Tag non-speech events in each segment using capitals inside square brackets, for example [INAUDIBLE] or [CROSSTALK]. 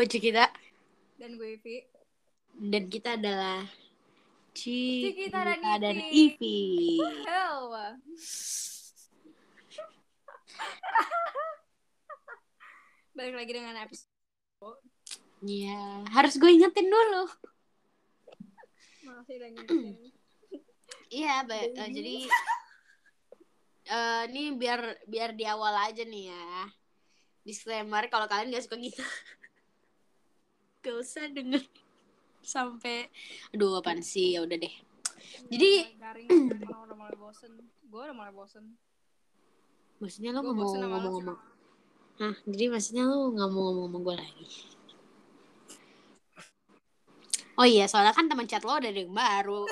Poci kita Dan gue Ivi. dan kita adalah Ci Cikita dan dan Ivi. Hell. [LAUGHS] Balik lagi dengan episode. Iya, harus gue ingetin dulu. Udah [CLEARS THROAT] ngingetin. Iya, eh, jadi eh ini biar biar di awal aja nih ya. Disclaimer kalau kalian gak suka kita. Gak usah denger sampai aduh apaan sih ya udah deh. Jadi- orang udah mulai bosen. Gue udah mulai bosen. Maksudnya lo ngomong sama lo ngomong-ngomong. Hah, jadi maksudnya lo nggak mau ngomong sama gue lagi. Oh iya, soalnya kan teman chat lo udah ada yang baru.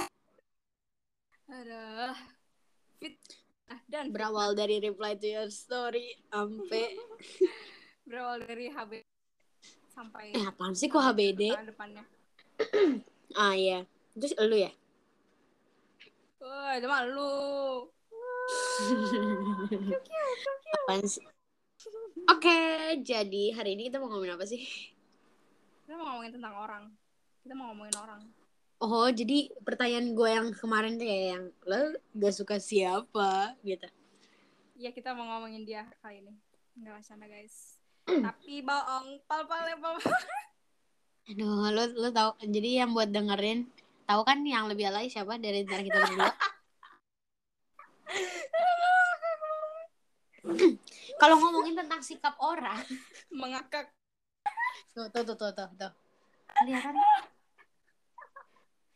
Aduh. Fit. Ah, dan Berawal dari reply to your story sampai [LAUGHS] berawal dari HB sampai eh apaan sih kok HBD? tahun depannya. [CLEARS THROAT] Ah iya. Terus lu ya? Wah, itu mah lu. apaan sih? Oke, jadi hari ini kita mau ngomongin apa sih? Kita mau ngomongin tentang orang. Kita mau ngomongin orang. Oh, jadi pertanyaan gue yang kemarin tuh ya yang lo gak suka siapa gitu. Iya, kita mau ngomongin dia kali ini. Enggak bercanda, guys. Tapi bohong, pal-pal ya, pal Aduh, lo lo tau jadi yang buat dengerin tahu kan yang lebih alay siapa dari antara kita berdua? [LAUGHS] Kalau ngomongin tentang sikap orang, Mengakak. tuh tuh tuh tuh tuh, tuh. kelihatan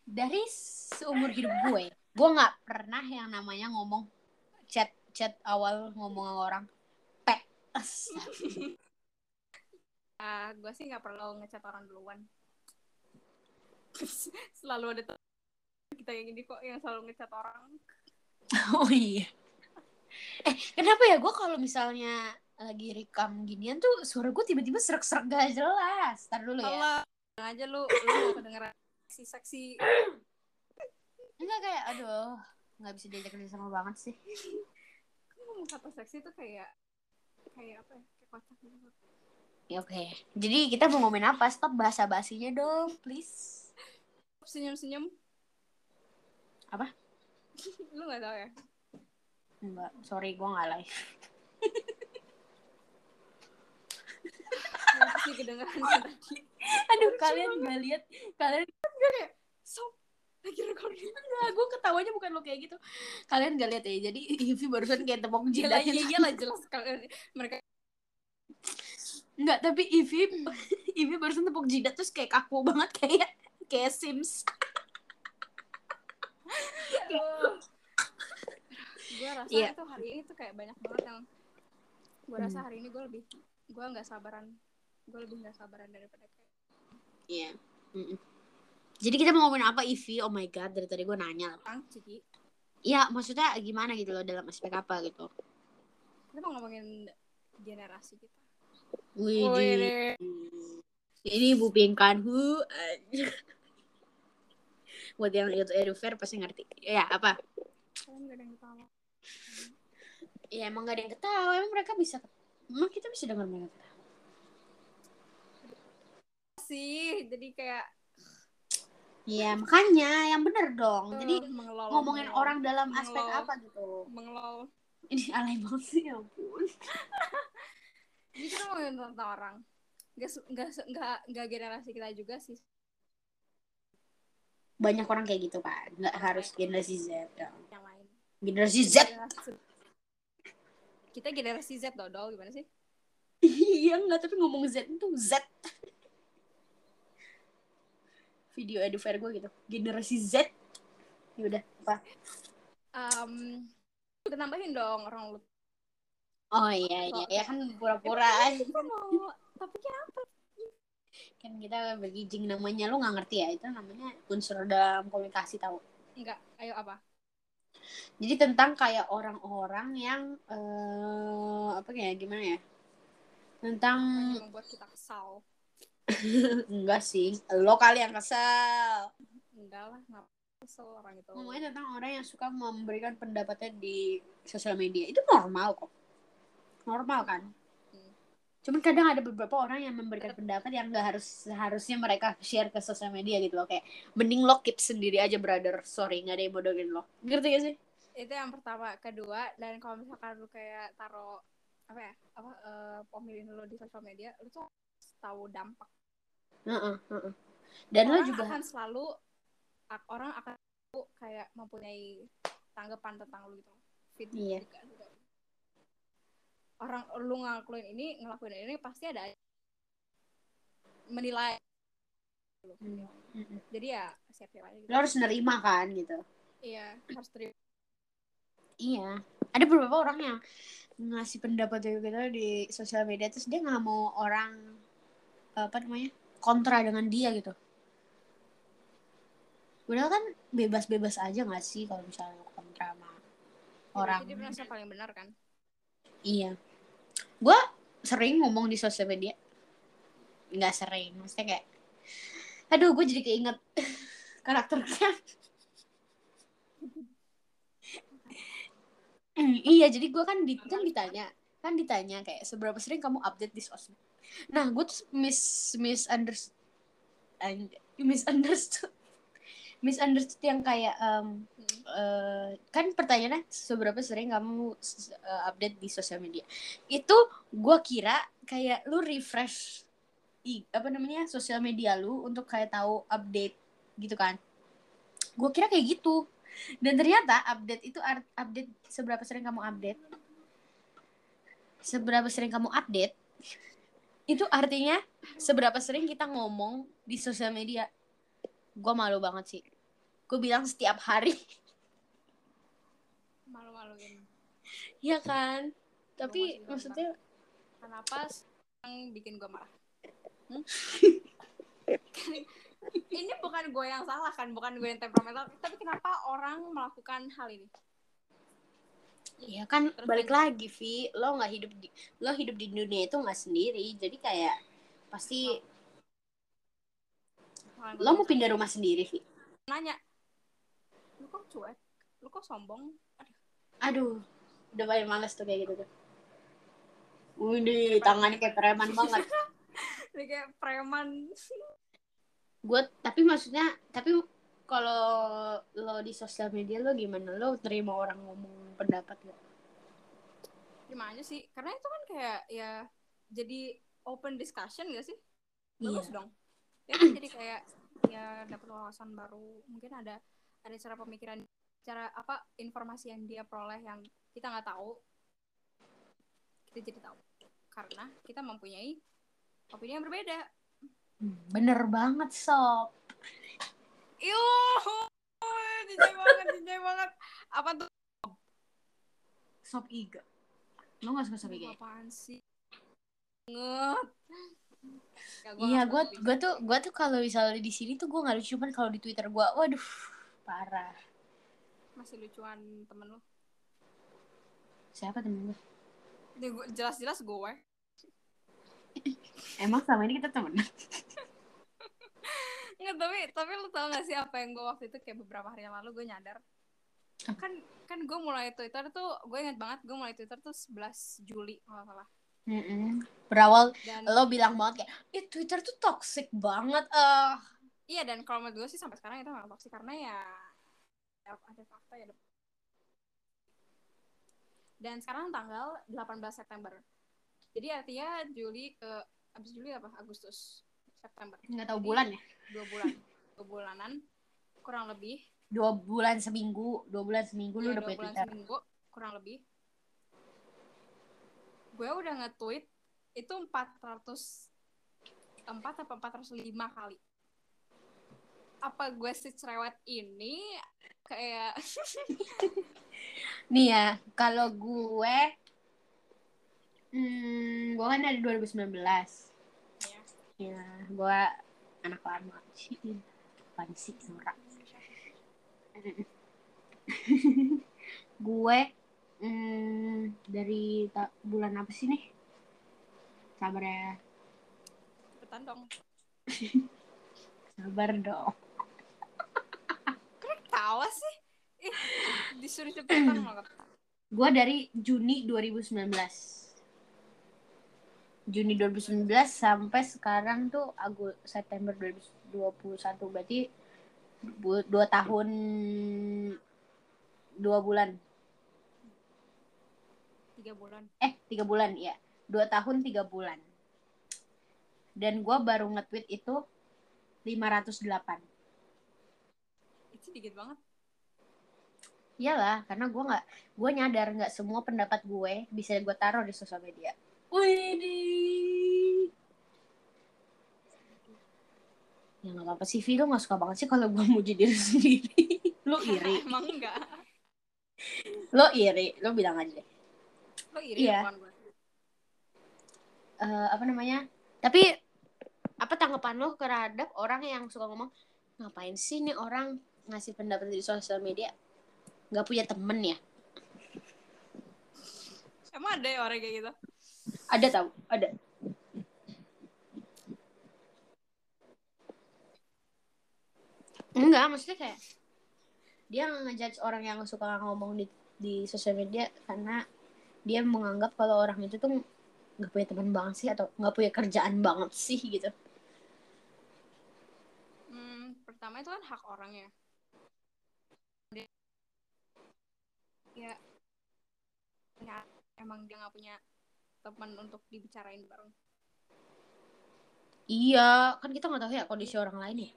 dari seumur hidup gue, gue nggak pernah yang namanya ngomong chat chat awal ngomong sama orang pe Ah, gue sih nggak perlu ngechat orang duluan. [LAUGHS] selalu ada kita yang ini kok yang selalu ngechat orang. [LAUGHS] oh iya eh kenapa ya gue kalau misalnya lagi rekam ginian tuh suara gue tiba-tiba serak-serak gak jelas tar dulu ya Allah, aja lu, lu mau kedengeran seksi-seksi. [CLEARS THROAT] enggak kayak aduh nggak bisa diajak kerja sama banget sih Ngomong kata seksi tuh kayak kayak apa ya? Kayak kocak gitu. Ya oke. Jadi kita mau ngomongin apa? Stop bahasa basinya dong please. Senyum-senyum. Apa? [LAUGHS] lu nggak tahu ya? enggak. Sorry gue nggak live. [LAUGHS] Kedengeran kan tadi. aduh kalian nggak lihat. Kalian Sob, lagi recording. Enggak, gue ketawanya bukan lo kayak gitu. Kalian gak lihat ya? Jadi [LAUGHS] Ivy barusan kayak tepok jidatnya iya, iyalah jelas kalian. Mereka Enggak, tapi Ivy [CLEARS THROAT] Ivy barusan tepuk jidat terus kayak kaku banget [LAUGHS] kayak kayak Sims. gue rasa Iya. itu hari ini tuh kayak banyak banget yang gue rasa hari ini gue lebih gue nggak sabaran gue lebih nggak sabaran daripada kayak Iya. Mm-mm. Jadi kita mau ngomongin apa Ivy? Oh my god, dari tadi gue nanya. orang ciki Ya, maksudnya gimana gitu loh dalam aspek apa gitu. kita mau ngomongin generasi kita Wih, Wih, ini Bu Pinkanhu. [LAUGHS] Buat yang ikut Edufair pasti ngerti. Ya, apa? Ya emang gak ada yang ketawa, emang mereka bisa Emang kita bisa dengar mereka ketawa? sih jadi kayak Iya, makanya yang bener dong. Jadi eh, mengelol ngomongin mengelol, orang dalam aspek Mengelol. apa gitu. mengelol Ini alay banget sih, ya ampun. [LAUGHS] jadi kita ngomongin tentang orang nggak su- nggak nggak generasi kita juga sih. Banyak orang kayak gitu kan nggak harus generasi Z ya. yang lain. Generasi Z. Generasi- kita generasi Z dodol gimana sih? Iya nggak tapi ngomong Z itu Z. Video edufair gue gitu. Generasi Z. Ya udah apa um, kita tambahin dong orang lu oh iya iya ya kan pura-pura kita mau topiknya apa kan kita bergijing namanya lu nggak ngerti ya? Itu namanya unsur dalam komunikasi tahu enggak ayo apa? Jadi tentang kayak orang-orang yang eh apa kayak gimana ya? Tentang yang membuat kita kesal? [LAUGHS] Enggak sih lo kali yang kesel enggak lah nggak kesel orang itu? Ngomongin tentang orang yang suka memberikan pendapatnya di sosial media. Itu normal kok normal kan. Cuman kadang ada beberapa orang yang memberikan pendapat yang nggak harus seharusnya mereka share ke sosial media gitu loh. Kayak mending lo keep sendiri aja brother. Sorry nggak ada yang bodohin lo. Ngerti gak sih? Itu yang pertama. Kedua dan kalau misalkan lu kayak taruh apa ya apa uh, pemilih lu di sosial media lu tuh tahu dampak. Uh -uh, uh -uh. dan orang lo juga akan selalu orang akan kayak mempunyai tanggapan tentang lu gitu. Iya. juga. Orang lu ngelakuin ini ngelakuin ini pasti ada menilai Hmm, mm-mm. jadi ya siap-siap aja gitu lo harus nerima kan gitu iya harus terima Iya, ada beberapa orang yang ngasih pendapat gitu di sosial media terus dia nggak mau orang apa namanya kontra dengan dia gitu. Padahal kan bebas-bebas aja nggak sih kalau misalnya kontra sama orang. jadi merasa paling benar kan Iya, gue sering ngomong di sosial media, nggak sering, maksudnya kayak, aduh gue jadi keinget [LAUGHS] karakternya. [CLEARS THROAT] Iya, jadi gue kan, di, kan ditanya, kan ditanya kayak seberapa sering kamu update di sosmed. Nah, gue tuh mis misunderstood, misunderstood, misunderstood yang kayak Hmm. eh, kan pertanyaannya seberapa sering kamu eh, update di sosial media. Itu gue kira kayak lu refresh i, apa namanya sosial media lu untuk kayak tahu update gitu kan. Gue kira kayak gitu. Dan ternyata update itu art- update seberapa sering kamu update. Seberapa sering kamu update itu artinya seberapa sering kita ngomong di sosial media. Gue malu banget sih. Gue bilang setiap hari. malu-maluin Iya kan? Tapi maksudnya kenapa yang bikin gue marah Hmm? [LAUGHS] ini bukan gue yang salah kan bukan gue yang temperamental tapi kenapa orang melakukan hal ini Iya kan Terus balik lanjut. lagi Vi, lo nggak hidup di lo hidup di dunia itu nggak sendiri, jadi kayak pasti Orang lo mau pindah rumah sendiri Vi. nanya lu kok cuek? Lu kok sombong? Aduh, Aduh, udah paling males tuh kayak gitu tuh. Wih, tangannya kayak preman banget. [LAUGHS] ini kayak preman. Gue tapi maksudnya tapi kalau lo di sosial media lo gimana? Lo terima orang ngomong pendapat gak? gimana sih? Karena itu kan kayak ya jadi open discussion gak sih? Bagus dong. Ya kan jadi kayak ya dapat wawasan baru. Mungkin ada ada cara pemikiran cara apa informasi yang dia peroleh yang kita nggak tahu kita jadi tahu karena kita mempunyai opini yang berbeda Bener banget sob. Yuh, jijik banget, jijik banget. Apa tuh? Sob iga. Lo gak suka sob iga? Apaan sih? Nget. Ya, Iya, nggak gue gue tuh gue tuh kalau misalnya di sini tuh gue nggak lucu cuman kalau di Twitter gue, waduh parah. masih lucuan temen lu. Siapa temen gue? Ini gua- jelas-jelas gue. Emang selama ini kita temen? [LAUGHS] Nggak, tapi tapi lu tau gak sih apa yang gue waktu itu kayak beberapa hari yang lalu gue nyadar. Kan kan gue mulai Twitter tuh, gue inget banget gue mulai Twitter tuh 11 Juli kalau salah. Mm-mm. Berawal Dan lo bilang banget kayak, ih Twitter tuh toxic banget. eh iya dan kalau menurut gue sih sampai sekarang itu nggak toxic karena ya, ya ada fakta ya. Dan sekarang tanggal 18 September. Jadi artinya Juli ke abis Juli apa? Agustus September. nggak tahu Jadi, bulan ya? Dua bulan. Dua bulanan kurang lebih. Dua bulan seminggu, dua bulan seminggu lu Iya, udah dua bulan Twitter. seminggu kurang lebih. Gue udah nge-tweet itu 400 4 apa 405 kali. Apa gue si cerewet ini kayak Nih ya, kalau gue, hmm, gue kan dari 2019. ya, Ya, gue anak lama. Sih, apaan sih, norak. [LAUGHS] gue hmm, dari bulan apa sih nih? Sabar ya, cepetan dong. [LAUGHS] sabar dong. Tawa sih. Ih, disuruh cepetan malah. Gue dari Juni 2019. Juni 2019 sampai sekarang tuh Agustus September 2021 berarti dua tahun dua bulan tiga bulan eh tiga bulan ya dua tahun tiga bulan dan gue baru nge-tweet itu 508 itu dikit banget. Iyalah karena gue nggak gue nyadar nggak semua pendapat gue bisa gue taruh di sosial media. Widih. ya nggak apa-apa sih Vi lo nggak suka banget sih kalau gue muji diri [LAUGHS] sendiri. Lo iri. [LAUGHS] Emang enggak lo iri. Lo bilang aja deh. Lo iri Iya. ya gue Eh, apa namanya? Tapi apa tanggapan lo terhadap orang yang suka ngomong ngapain sih nih orang ngasih pendapat di sosial media nggak punya temen ya. Emang ada ya orang kayak gitu? Ada tahu ada. Enggak maksudnya kayak dia ngejudge orang yang suka ngomong di di sosial media karena dia menganggap kalau orang itu tuh nggak punya teman banget sih atau nggak punya kerjaan banget sih gitu. Hmm, pertama itu kan hak orang ya ya ya emang dia nggak punya teman untuk dibicarain bareng iya kan kita nggak tahu ya kondisi orang lain ya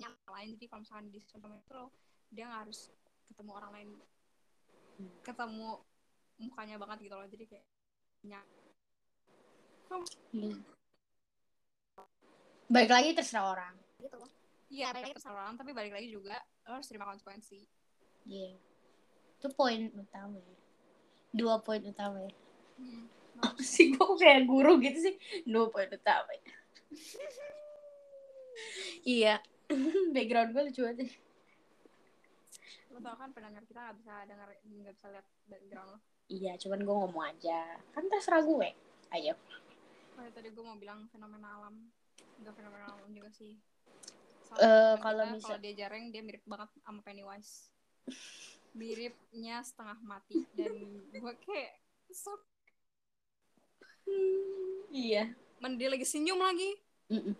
yang lain jadi kalau misalkan di media itu lo dia nggak harus ketemu orang lain Hmm. ketemu mukanya banget gitu loh jadi kayak ya, Iya. Baik lagi terserah orang. gitu loh iya balik lagi terserah orang tapi balik lagi juga lo harus terima konsekuensi Iya. Itu poin utama ya. Dua poin utama ya. hmm. Apa sih gue kayak guru gitu sih. Dua poin utama ya. iya. [LAUGHS] Background gue lucu banget. lo tau kan pendengar kita nggak bisa denger nggak bisa lihat background lo Iya, cuman gue ngomong aja. Kan terserah gue. Ayo. Oh, ya, tadi gue mau bilang fenomena alam nggak fenomena alam juga sih Eh, teman kalau misal- kalau dia jarang dia mirip banget sama Pennywise miripnya setengah mati. Dan gue kayak so Iya. men dia lagi senyum lagi. Mm-mm.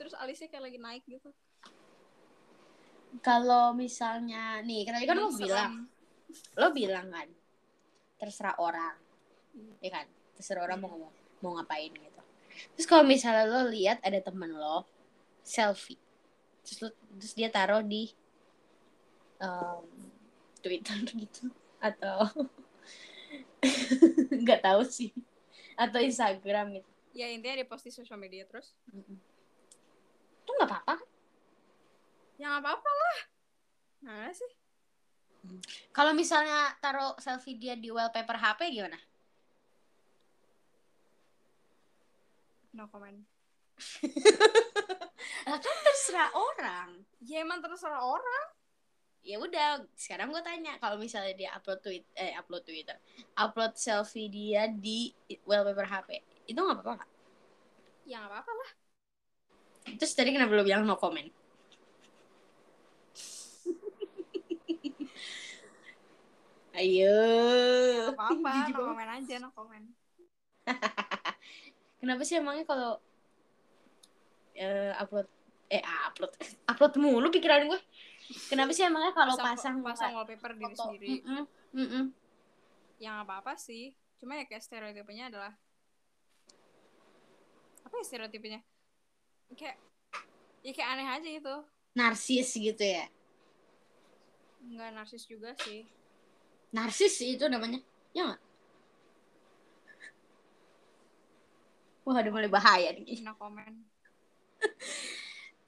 terus alisnya kayak lagi naik gitu. Kalau misalnya nih, tadi kan lo Emang bilang, lo bilang kan, terserah orang, ya kan, terserah orang mau ngomong, mau ngapain gitu. Terus kalau misalnya lo lihat ada temen lo selfie, terus lo, terus dia taruh di um, Twitter [LAUGHS] gitu, atau [LAUGHS] nggak tahu sih, atau Instagram gitu, ya intinya dia post di sosial media terus. Mm-mm. itu nggak apa-apa. ya nggak apa-apa lah. Nah sih? Kalau misalnya taruh selfie dia di wallpaper HP gimana? no comment. [LAUGHS] Kan terserah orang. ya emang terserah orang ya udah sekarang gue tanya kalau misalnya dia upload tweet eh upload twitter upload selfie dia di wallpaper hp itu nggak apa-apa nggak? ya nggak apa-apa lah. Terus tadi kenapa lo bilang no comment? [LAUGHS] Ayo. Apa-apa [LAUGHS] no comment aja no comment. [LAUGHS] Kenapa sih emangnya kalau eh, upload eh upload upload mulu pikiran gue kenapa sih emangnya kalau pasang pasang wallpaper diri foto? sendiri? Mm-mm, mm-mm. yang apa apa sih. Cuma ya kayak stereotipnya adalah apa ya stereotipnya kayak ya kayak aneh aja gitu. Narsis gitu ya? Nggak narsis juga sih. Narsis sih itu namanya? Ya nggak? Wah udah mulai bahaya nih. No comment [LAUGHS]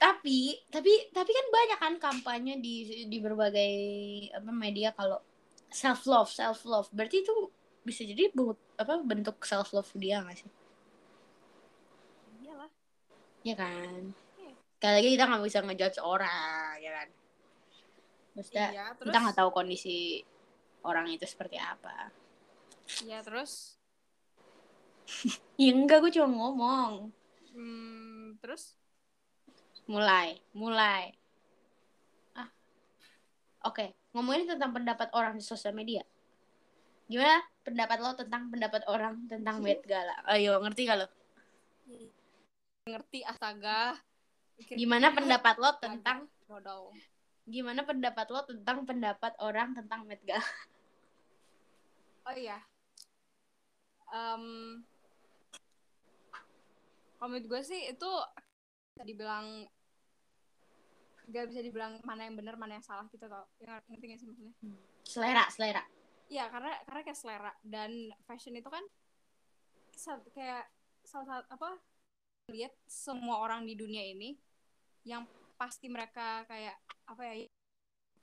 tapi tapi tapi kan banyak kan kampanye di di berbagai apa media kalau self love self love berarti itu bisa jadi bu- apa bentuk self love dia nggak sih? Iyalah. Ya kan? Iya. sekali lagi kita nggak bisa ngejudge orang ya kan? Maksudnya iya terus kita nggak tahu kondisi orang itu seperti apa. Iya terus? [LAUGHS] Ya enggak gue cuma ngomong. Hmm, terus mulai mulai. Ah oke. Ngomongin tentang pendapat orang di sosial media. Gimana pendapat lo tentang pendapat orang tentang Met [LAUGHS] Gala? Ayo, ngerti gak lo? ngerti astaga. Gimana pendapat lo tentang gimana pendapat lo tentang pendapat orang tentang Met Gala? [LAUGHS] oh iya. Um, kalau menurut gue sih itu bisa dibilang gak bisa dibilang mana yang benar mana yang salah gitu tau. Yang ngerti gak sih maksudnya? Selera, selera. Iya karena karena kayak selera. Dan fashion itu kan kayak salah satu apa lihat semua orang di dunia ini yang pasti mereka kayak apa ya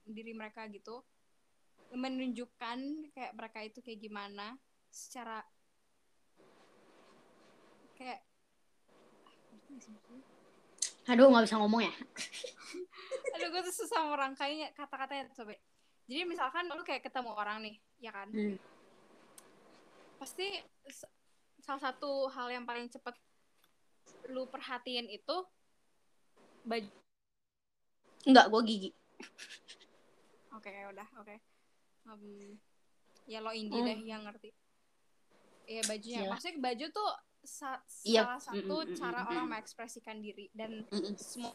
diri mereka gitu menunjukkan kayak mereka itu kayak gimana secara kayak ngerti nggak sih maksudnya? Aduh, nggak bisa ngomong ya. [LAUGHS] aduh gue tuh susah merangkainya kata-katanya coba jadi misalkan lu kayak ketemu orang nih ya kan Hmm. pasti salah satu hal yang paling cepet lu perhatiin itu baju Enggak, gue gigi. oke ya udah oke Em, ya lo indie Hmm. deh yang ngerti Iya bajunya Iya. maksudnya baju tuh sa- Iya. salah satu Mm, mm, mm, cara mm, orang mm. mengekspresikan diri dan Mm-mm. semua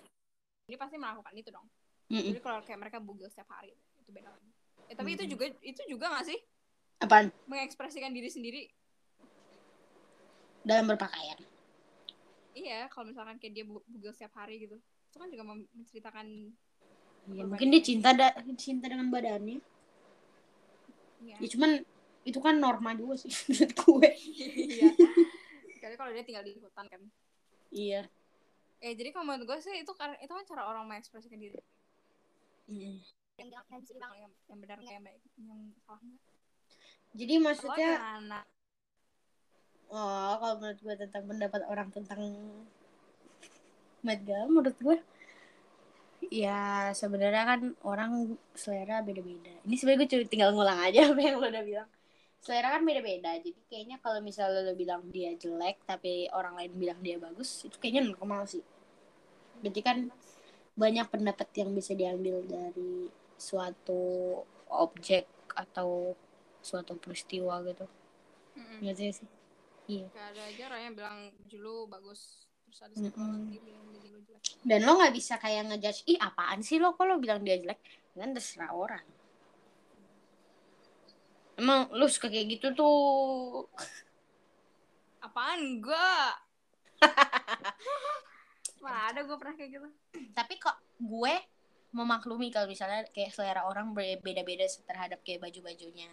ini pasti melakukan itu dong Mm-mm. jadi kalau kayak mereka bugil setiap hari itu beda lagi eh, tapi itu Mm-mm. juga itu juga gak sih Apaan? mengekspresikan diri sendiri Dalam berpakaian. iya kalau misalkan kayak dia bu- bugil setiap hari gitu itu kan juga menceritakan Ya, mungkin dia cinta da cinta dengan badannya. ya Ya cuman itu kan norma juga sih [LAUGHS] menurut gue. iya kecuali kalau dia tinggal di hutan kan Iya. eh jadi kalau menurut gue sih itu kan itu kan cara orang mengekspresikan diri Mm. yang yang, yang, yang benar kayak baik yang salah enggak Jadi maksudnya gimana? oh kalau menurut gue tentang pendapat orang tentang Gala menurut gue ya sebenarnya kan orang selera beda-beda. Ini sebenarnya gue cuma tinggal ngulang aja apa yang lo udah bilang. Selera kan beda-beda. Jadi kayaknya kalau misalnya lo bilang dia jelek tapi orang lain bilang dia bagus, itu kayaknya normal sih. Berarti kan banyak pendapat yang bisa diambil dari suatu objek atau suatu peristiwa gitu. Mm-mm. Gitu sih. Iya. Kayak ada aja orang yang bilang baju lu bagus terus ada satu orang lagi bilang baju lu jelek Dan lo nggak bisa kayak ngejudge, ih apaan sih lo kalau bilang dia jelek? Kan terserah orang. Emang lu suka kayak gitu tuh? apaan enggak mana [LAUGHS] ada gue pernah kayak gitu Tapi kok gue memaklumi kalau misalnya kayak selera orang beda-beda terhadap kayak baju-bajunya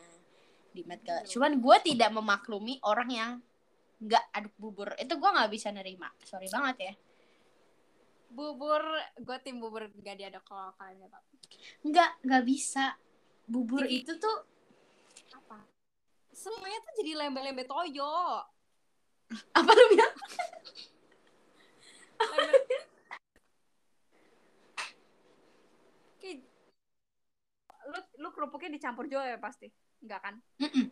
di Met Gala. Cuman gue tidak memaklumi orang yang nggak aduk bubur. Itu gue nggak bisa nerima. Sorry banget ya. bubur gue tim bubur gak diaduk kalau kalian nggak Nggak, nggak bisa. Bubur Jadi- itu tuh apa? Semuanya tuh jadi lembe-lembe toyo. [LAUGHS] Apa lu bilang? Lu lu kerupuknya dicampur juga ya pasti? Enggak kan? Mm-mm.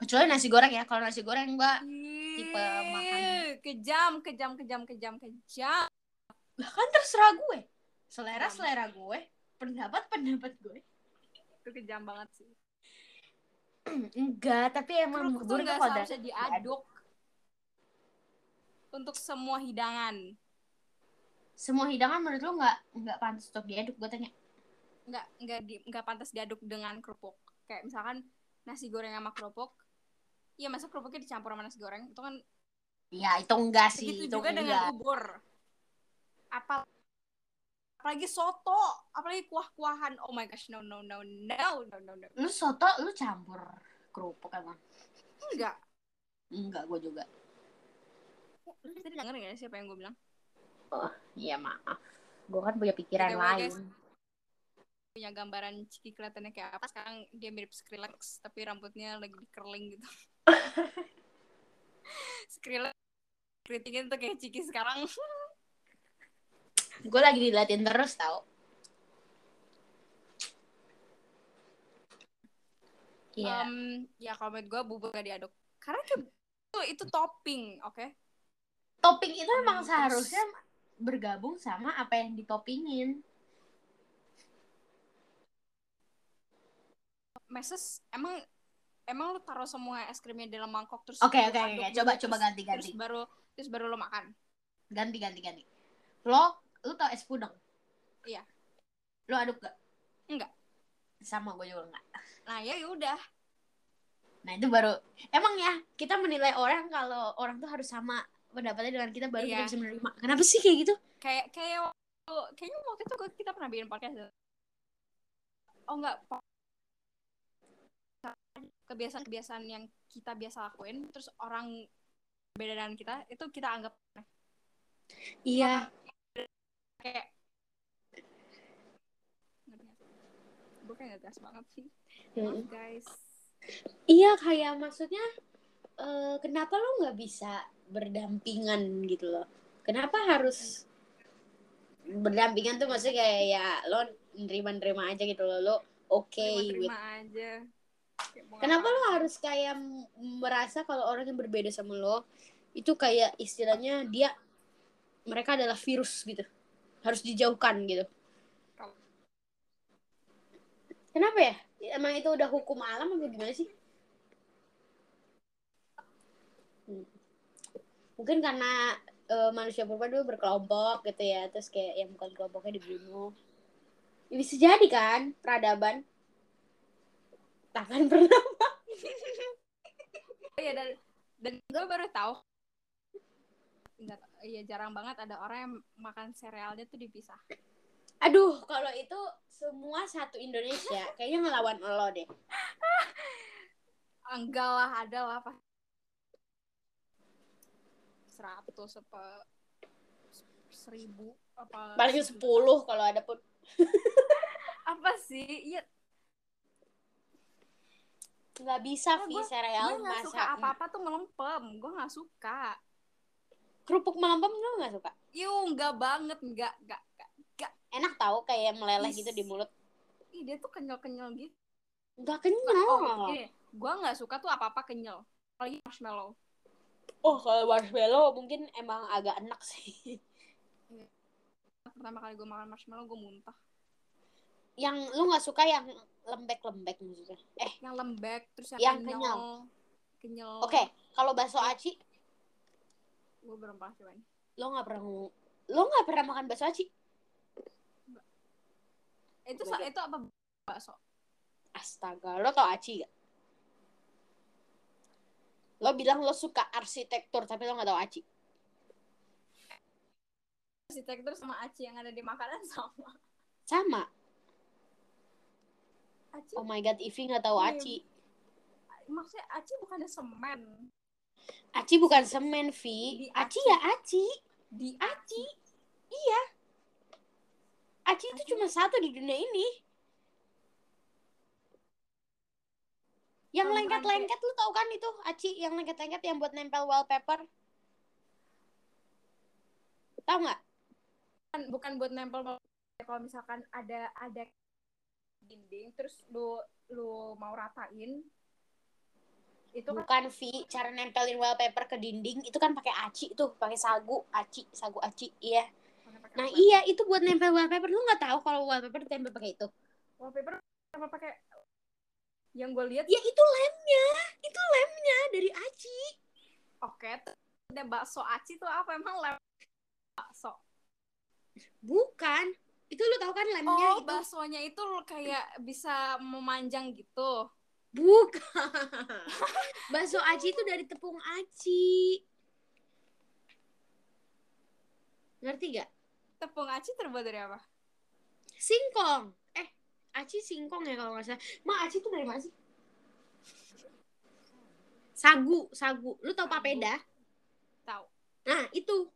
Kecuali nasi goreng ya. Kalau nasi goreng gue Tipe makan. Kejam kejam kejam kejam kejam. Lah kan terserah gue. Selera selera gue pendapat pendapat gue itu kejam banget sih. Enggak tapi emang kerupuk bubur itu nggak ada- diaduk untuk semua hidangan. Semua hidangan menurut lu nggak nggak pantas untuk diaduk gue tanya. Nggak nggak di, nggak pantas diaduk dengan kerupuk. Kayak misalkan nasi goreng sama kerupuk iya masa kerupuknya dicampur sama nasi goreng? Itu kan ya itu enggak sih itu juga enggak. dengan bubur apa apalagi soto apalagi kuah-kuahan. Oh my gosh no no no no no no no. Lu soto lu campur kerupuk emang enggak. Enggak gue juga. Lu tadi denger nggak sih apa yang gue bilang? Iya maaf. Gue kan punya pikiran BTW, lain. guys. punya gambaran Ciki kelihatannya kayak apa? Sekarang dia mirip Skrillex tapi rambutnya lagi di curling gitu. [LAUGHS] Skrillex keritingin tuh kayak Ciki sekarang [LAUGHS] gue lagi diliatin terus tau Iya. Em, ya kalau menurut gue bubur gak diaduk karena itu, itu topping oke topping itu emang Terus- seharusnya bergabung sama apa yang ditopingin meses emang emang lu taruh semua es krimnya dalam mangkok terus Oke, oke, oke. Coba, terus- coba ganti, ganti. terus baru terus baru lo makan Ganti, ganti, ganti. Lo, lu tau es pudeng? Iya. Lo aduk gak? Enggak. Sama gue juga enggak. nah ya udah Nah itu baru emang ya kita menilai orang kalau orang tuh harus sama pendapatnya dengan kita baru kita Iya. bisa menerima. Kenapa sih kayak gitu? kayak kayak waktu kayaknya waktu itu kita pernah bikin podcast oh enggak kebiasaan-kebiasaan yang kita biasa lakuin terus orang beda dengan kita itu kita anggap. Iya. Kayak gue kayak gak gas banget sih. Maaf, guys. Iya kayak maksudnya eh, kenapa lo nggak bisa berdampingan gitu loh? Kenapa harus berdampingan tuh maksudnya kayak ya lo nerima-nerima aja gitu loh lo oke with terima aja Kenapa lo harus kayak merasa kalau orang yang berbeda sama lo itu kayak istilahnya dia mereka adalah virus gitu. Harus dijauhkan gitu. Kenapa ya? Emang itu udah hukum alam atau gimana sih? Hmm. Mungkin karena eh, manusia purba dulu berkelompok gitu ya, terus kayak yang bukan kelompoknya dibunuh. Ya, bisa jadi kan peradaban. Takkan pernah [LAUGHS] Iya dan dan gue baru tahu nggak iya jarang banget ada orang yang makan serealnya tuh dipisah Aduh, kalau itu semua satu Indonesia kayaknya ngelawan lo deh. enggak lah ada lah pas seratus apa seribu apa Paling sepuluh kalau ada pun. apa sih iya Nggak bisa, Oh, Vi, sereal gue nggak suka masak. apa apa tuh melempem gue nggak suka Kerupuk melempem lo nggak suka? Yuh, nggak banget, nggak, nggak, nggak. Enak tahu kayak meleleh Is. gitu di mulut. Ih, dia tuh kenyal-kenyal gitu. Nggak Oh, kenyal. gini, gue nggak suka tuh apa-apa kenyal. Apalagi marshmallow. Oh, kalau marshmallow mungkin emang agak enak sih. Pertama kali gue makan marshmallow, gue muntah. Yang lu nggak suka yang lembek-lembek maksudnya. Eh, Yang lembek, terus yang, Yang kenyal. Kenyal. oke. Kalau bakso aci, Gue belum pernah cobain. lo nggak pernah lo nggak pernah makan bakso aci? Itu, Beda. sa- itu apa bakso? Astaga, lo tau aci gak? Lo bilang lo suka arsitektur, tapi lo gak tau aci. Arsitektur sama aci yang ada di makanan [LAUGHS] sama. Sama. Aci, Oh my god, Ivi gak tau Iya. aci. maksudnya aci bukannya semen. Aci bukan semen, Vi. Di Aci aci. ya aci. Di Aci. Iya. Aci itu cuma satu di dunia ini. Yang lengket-lengket lu tau kan itu aci yang lengket-lengket yang buat nempel wallpaper. Tahu nggak? bukan, bukan buat nempel kalau misalkan ada ada dinding terus lu lu mau ratain itu kan Bukan Vi, cara nempelin wallpaper ke dinding itu kan pakai aci tuh, pakai sagu, aci, sagu aci, iya. Nah apa? iya itu buat nempel wallpaper, lu nggak tahu kalau wallpaper ditempel pakai itu? wallpaper sama pakai yang gue lihat Ya itu lemnya, itu lemnya dari aci. oke ada bakso aci tuh apa emang lem bakso Bukan, itu lu tahu kan lemnya oh itu? baksonya itu kayak bisa memanjang gitu Bukan. Bakso aci itu dari tepung aci. Ngerti gak? tepung aci terbuat dari apa Singkong. Eh, aci singkong ya kalau nggak salah. Ma, aci itu dari mana sih? Sagu, sagu. Lu tau papeda? tahu Nah, itu.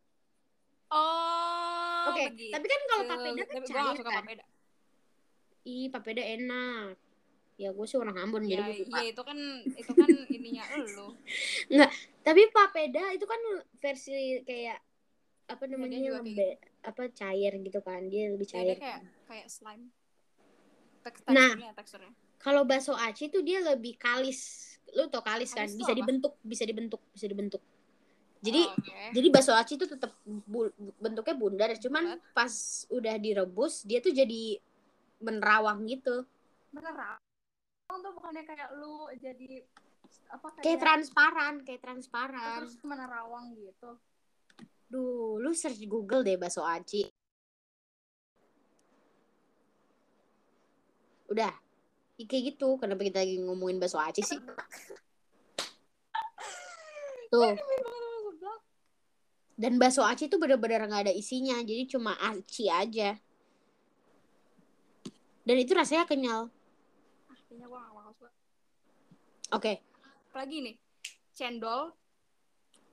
oh Oke, begitu. tapi kan kalau papeda kan cair suka kan. papeda Ih, papeda enak. Ya, gue sih orang Ambon, ya, jadi gue suka. ya itu kan itu kan ininya [LAUGHS] lu Tapi papeda itu kan versi kayak apa namanya kayak lembe, apa cair gitu kan dia lebih Ya, dia cair kayak kayak slime. Nah. teksturnya, teksturnya. kalau bakso aci tuh dia lebih kalis lu tau kalis kan Kalis tuh bisa apa? dibentuk bisa dibentuk bisa dibentuk jadi Oh, oke. jadi bakso aci tuh tetap bu- bentuknya bundar cuman Bulat. pas udah direbus dia tuh jadi menerawang gitu beneran. Tuh bukannya kayak lu jadi apa kayak transparan kayak transparan terus menerawang gitu Duh, lu search Google deh bakso aci. Udah. Kayak gitu. Kenapa kita lagi ngomongin bakso aci sih? Tuh. Dan bakso aci tuh bener-bener nggak ada isinya. Jadi cuma aci aja. Dan itu rasanya kenyal. Kayaknya gua gak bakal suka Oke. apalagi nih cendol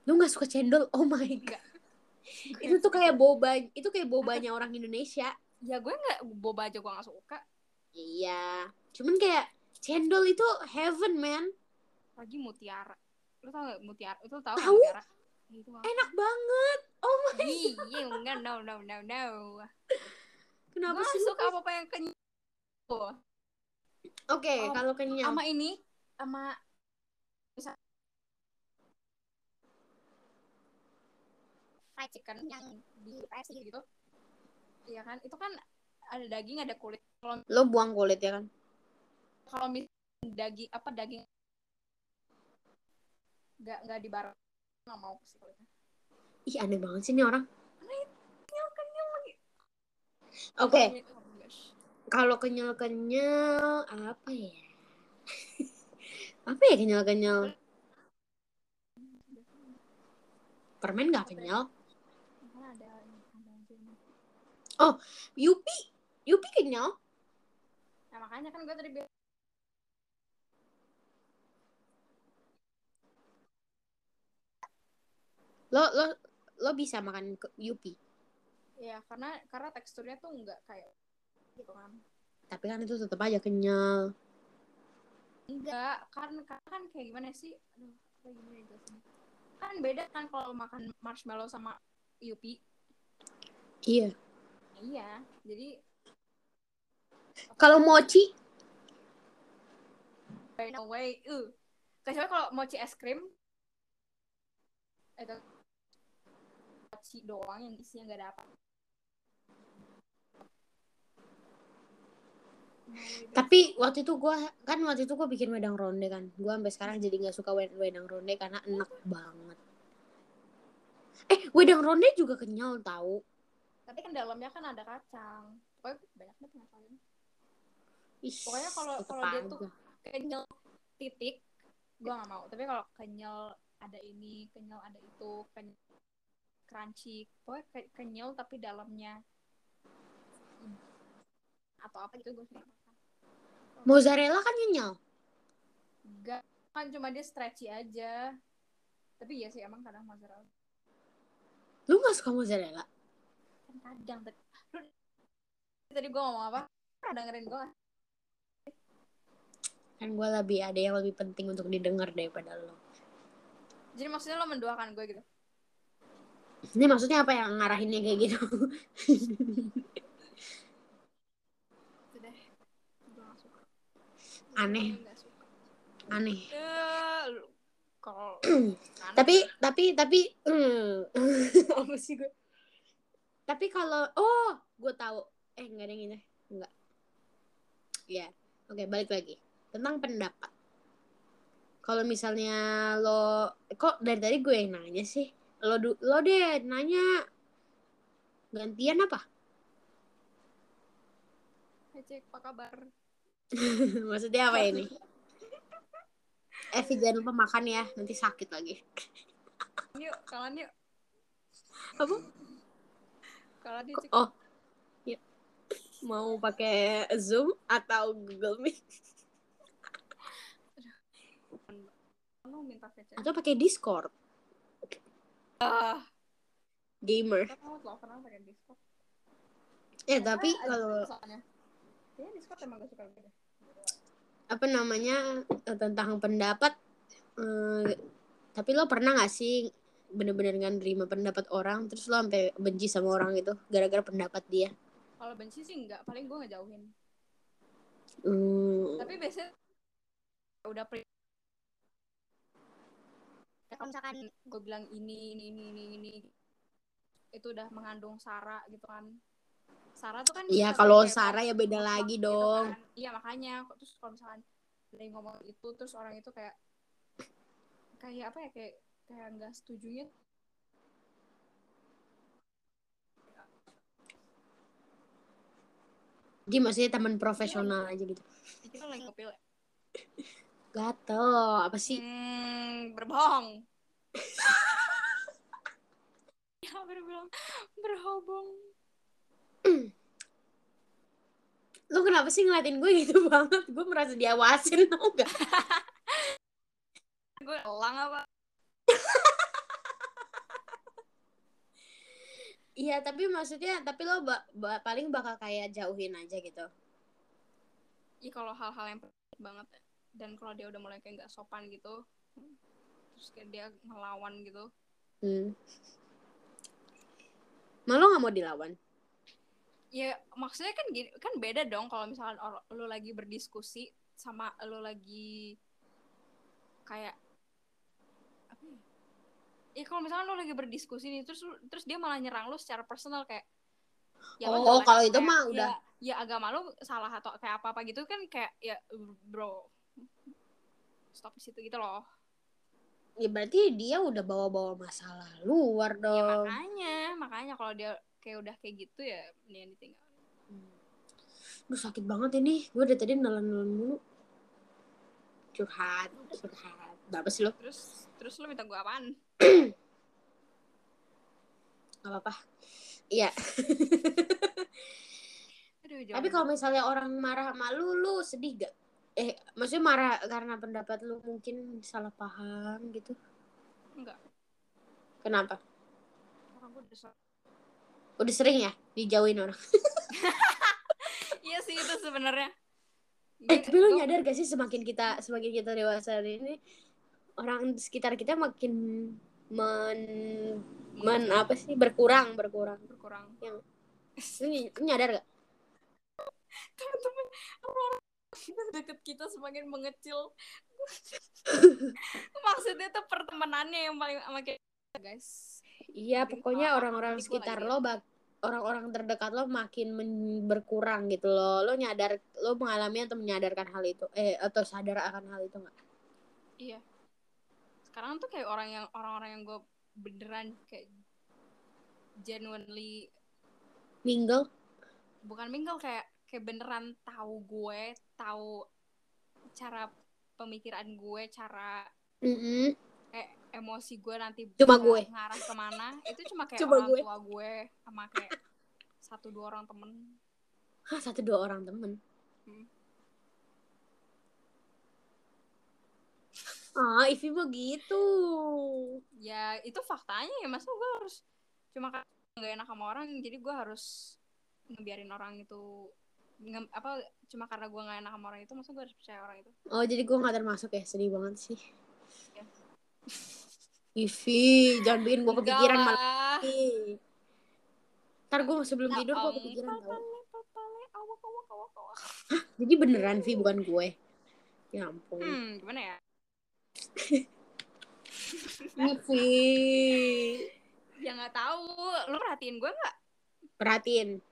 Lu nggak suka cendol? Oh my god. [LAUGHS] Itu tuh kayak boba. Itu kayak bobanya orang Indonesia. ya gue nggak boba aja gue nggak suka Iya. Cuman kayak cendol itu heaven, man. lagi mutiara lu tau gak mutiara itu tau Tahu. mutiara Ya, itu apa? Enak banget. Oh my. Iya, enggak, no, no, no, no. Kenapa Gue sih? suka apa-apa yang kenyal. Oke, Oh, kalau kenyal. Sama ini, sama bisa fried chicken yang di KFC gitu. Iya kan? Itu kan ada daging, ada kulit. Kalau Lo buang kulit ya kan? kalau mis daging apa daging nggak nggak dibareng nggak mau sih kulitnya. Ih, aneh banget sih ini orang. Kenyal kenyal lagi. Oke, gosh. Kalau kenyal-kenyal apa ya? apa ya kenyal-kenyal? Permen gak kenyal? Ini. Yupi, Yupi kenyal. Nah, makanya kan gue tadi bilang Lo lo lo bisa makan Yupi. ya karena karena teksturnya tuh nggak kayak gitu kan. Tapi kan itu tetap aja kenyal. Enggak, kan karena kan kayak gimana sih? Aduh, apa gimana ya? Kan beda kan kalau makan marshmallow sama Yupi. Iya. Iya, jadi Kalau mochi, by no way, uh. Kecuali kalau mochi es krim itu mochi doang yang isinya nggak ada apa. No way, best. Tapi waktu itu gua kan waktu itu gua bikin wedang ronde kan. Gua sampai sekarang jadi nggak suka wed- wedang ronde karena enak banget. Eh, wedang ronde juga kenyal tahu. Tapi kan dalamnya kan ada kacang. Pokoknya banyak banget ngapain. Ih, Pokoknya kalau kalau dia tuh kenyal titik, gua nggak mau. Tapi kalau kenyal ada ini, kenyal ada itu, kenyal crunchy, pokoknya ke- kenyal tapi dalamnya hmm, atau apa gitu gue suka. Mozzarella kan kenyal. Enggak, kan cuma dia stretchy aja. Tapi ya sih emang kadang mozzarella Lu nggak suka mozzarella? kan kadang tadi gue ngomong apa? Pernah dengerin gue Kan gue lebih ada yang lebih penting untuk didengar daripada lo. Jadi maksudnya lo mendoakan gue gitu? Ini maksudnya apa yang ngarahinnya kayak gitu? [LAUGHS] Itu deh. Gue gak suka. Aneh. Aneh. Eh, kalau [CLEARS THROAT] aneh. Tapi tapi tapi [LAUGHS] hmm. apa sih gue? Tapi kalau oh, gue tahu. Eh nggak ada yang ini. Enggak. Ya. Oke, balik lagi. Tentang pendapat. Kalau misalnya lo kok dari tadi gue yang nanya sih? Lo du- lo deh nanya gantian apa? Hai, Cek, apa kabar? [LAUGHS] Maksudnya apa ini? Evi jangan lupa makan ya, nanti sakit lagi. Yuk, kawan yuk. Apa? Kawan yuk. Oh, ya. Mau pakai Zoom atau Google Meet Lu minta VC. atau pakai Discord? Ah, Gamer. mau pakai Discord? Eh tapi Ah, ada kalau soalnya. Kayaknya Discord emang gak suka gitu. Apa namanya eh, tentang pendapat, eh, tapi lo pernah gak sih bener-bener nggak nerima pendapat orang, terus lo sampai benci sama orang itu gara-gara pendapat dia? Kalau benci sih enggak, paling gue ngejauhin. Hmm, Tapi biasanya udah pre kalau misalkan gue bilang ini ini ini ini ini itu udah mengandung sara gitu kan Sarah tuh kan Iya, kalau Sarah ya beda lagi gitu dong. kan. iya makanya terus kalau misalkan yang ngomong itu terus orang itu kayak kayak apa ya kayak kayak nggak setujunya Jadi maksudnya teman profesional aja gitu. kita lagi ngepil ya? Gatel, apa sih? hmm, berbohong [LAUGHS] ya berbohong berhubung Lu kenapa sih ngeliatin gue gitu [LAUGHS] banget? Gue merasa diawasin tau gak? [LAUGHS] gue elang apa Iya, tapi maksudnya, tapi lo ba- ba- paling bakal kayak jauhin aja gitu. ya kalau hal-hal yang banget dan kalau dia udah mulai kayak nggak sopan gitu terus kayak dia ngelawan gitu Hmm. Malah gak mau dilawan. Ya maksudnya kan gini kan beda dong kalau misalkan lu lagi berdiskusi sama lu lagi kayak apa ya? Ya kalau misalkan lu lagi berdiskusi nih terus terus dia malah nyerang lu secara personal kayak lu Oh, jelek, kalau itu mah ya- udah. ya, agama lu salah atau kayak apa apa gitu kan kayak ya bro stop di situ gitu loh Ya berarti dia udah bawa-bawa masalah luar ya dong. makanya makanya kalau dia kayak udah kayak gitu ya mendingan ditinggal Hmm. Duh sakit banget ini. Gue dari tadi nelen-nelen mulu. Curhat, curhat. Gak apa sih lo? terus terus lu minta gua apaan Gak apa-apa. Iya. [LAUGHS] Aduh, Tapi kalau misalnya orang marah sama lu, lu sedih gak? Eh, maksudnya marah karena pendapat lu mungkin salah paham gitu? enggak Kenapa? orang gua udah so- Udah sering ya dijauhin orang? [LAUGHS] Iya sih itu sebenarnya. Eh, tapi lu nyadar gak sih semakin kita semakin kita dewasa ini orang di sekitar kita makin men men apa sih berkurang berkurang. berkurang. Ny- lu nyadar gak? Teman-teman orang-orang deket kita semakin mengecil. [LAUGHS] Maksudnya tuh pertemanannya yang paling makin guys. Iya, pokoknya orang-orang sekitar lo bak orang-orang terdekat lo makin men- berkurang gitu lo. Lo nyadar lo mengalami atau menyadarkan hal itu eh atau sadar akan hal itu nggak? Iya. Sekarang tuh kayak orang yang orang-orang yang gue beneran kayak genuinely Mingle? bukan mingle kayak kayak beneran tahu gue, tahu cara pemikiran gue, cara Mm-mm. kayak emosi gue nanti Cuma gue. ngarah ke mana itu cuma kayak Cuma orang gue. tua gue sama kayak satu dua orang temen Hah, satu dua orang temen. Hmm. Ah, Ivi begitu. ya itu faktanya ya masa gue harus cuma karena nggak enak sama orang jadi gue harus ngebiarin orang itu nge- apa cuma karena gue nggak enak sama orang itu masa gue harus percaya orang itu Oh, jadi gue nggak termasuk ya? Sedih banget sih. Ya. [LAUGHS] Ivi, jangan bikin gue kepikiran malah. lah. Ntar gue sebelum Ya tidur gue kepikiran tau. Jadi beneran Vi bukan gue. Ya ampun. hmm gimana ya [LAUGHS] Ivi. ya nggak tahu lu perhatiin gue nggak Perhatiin.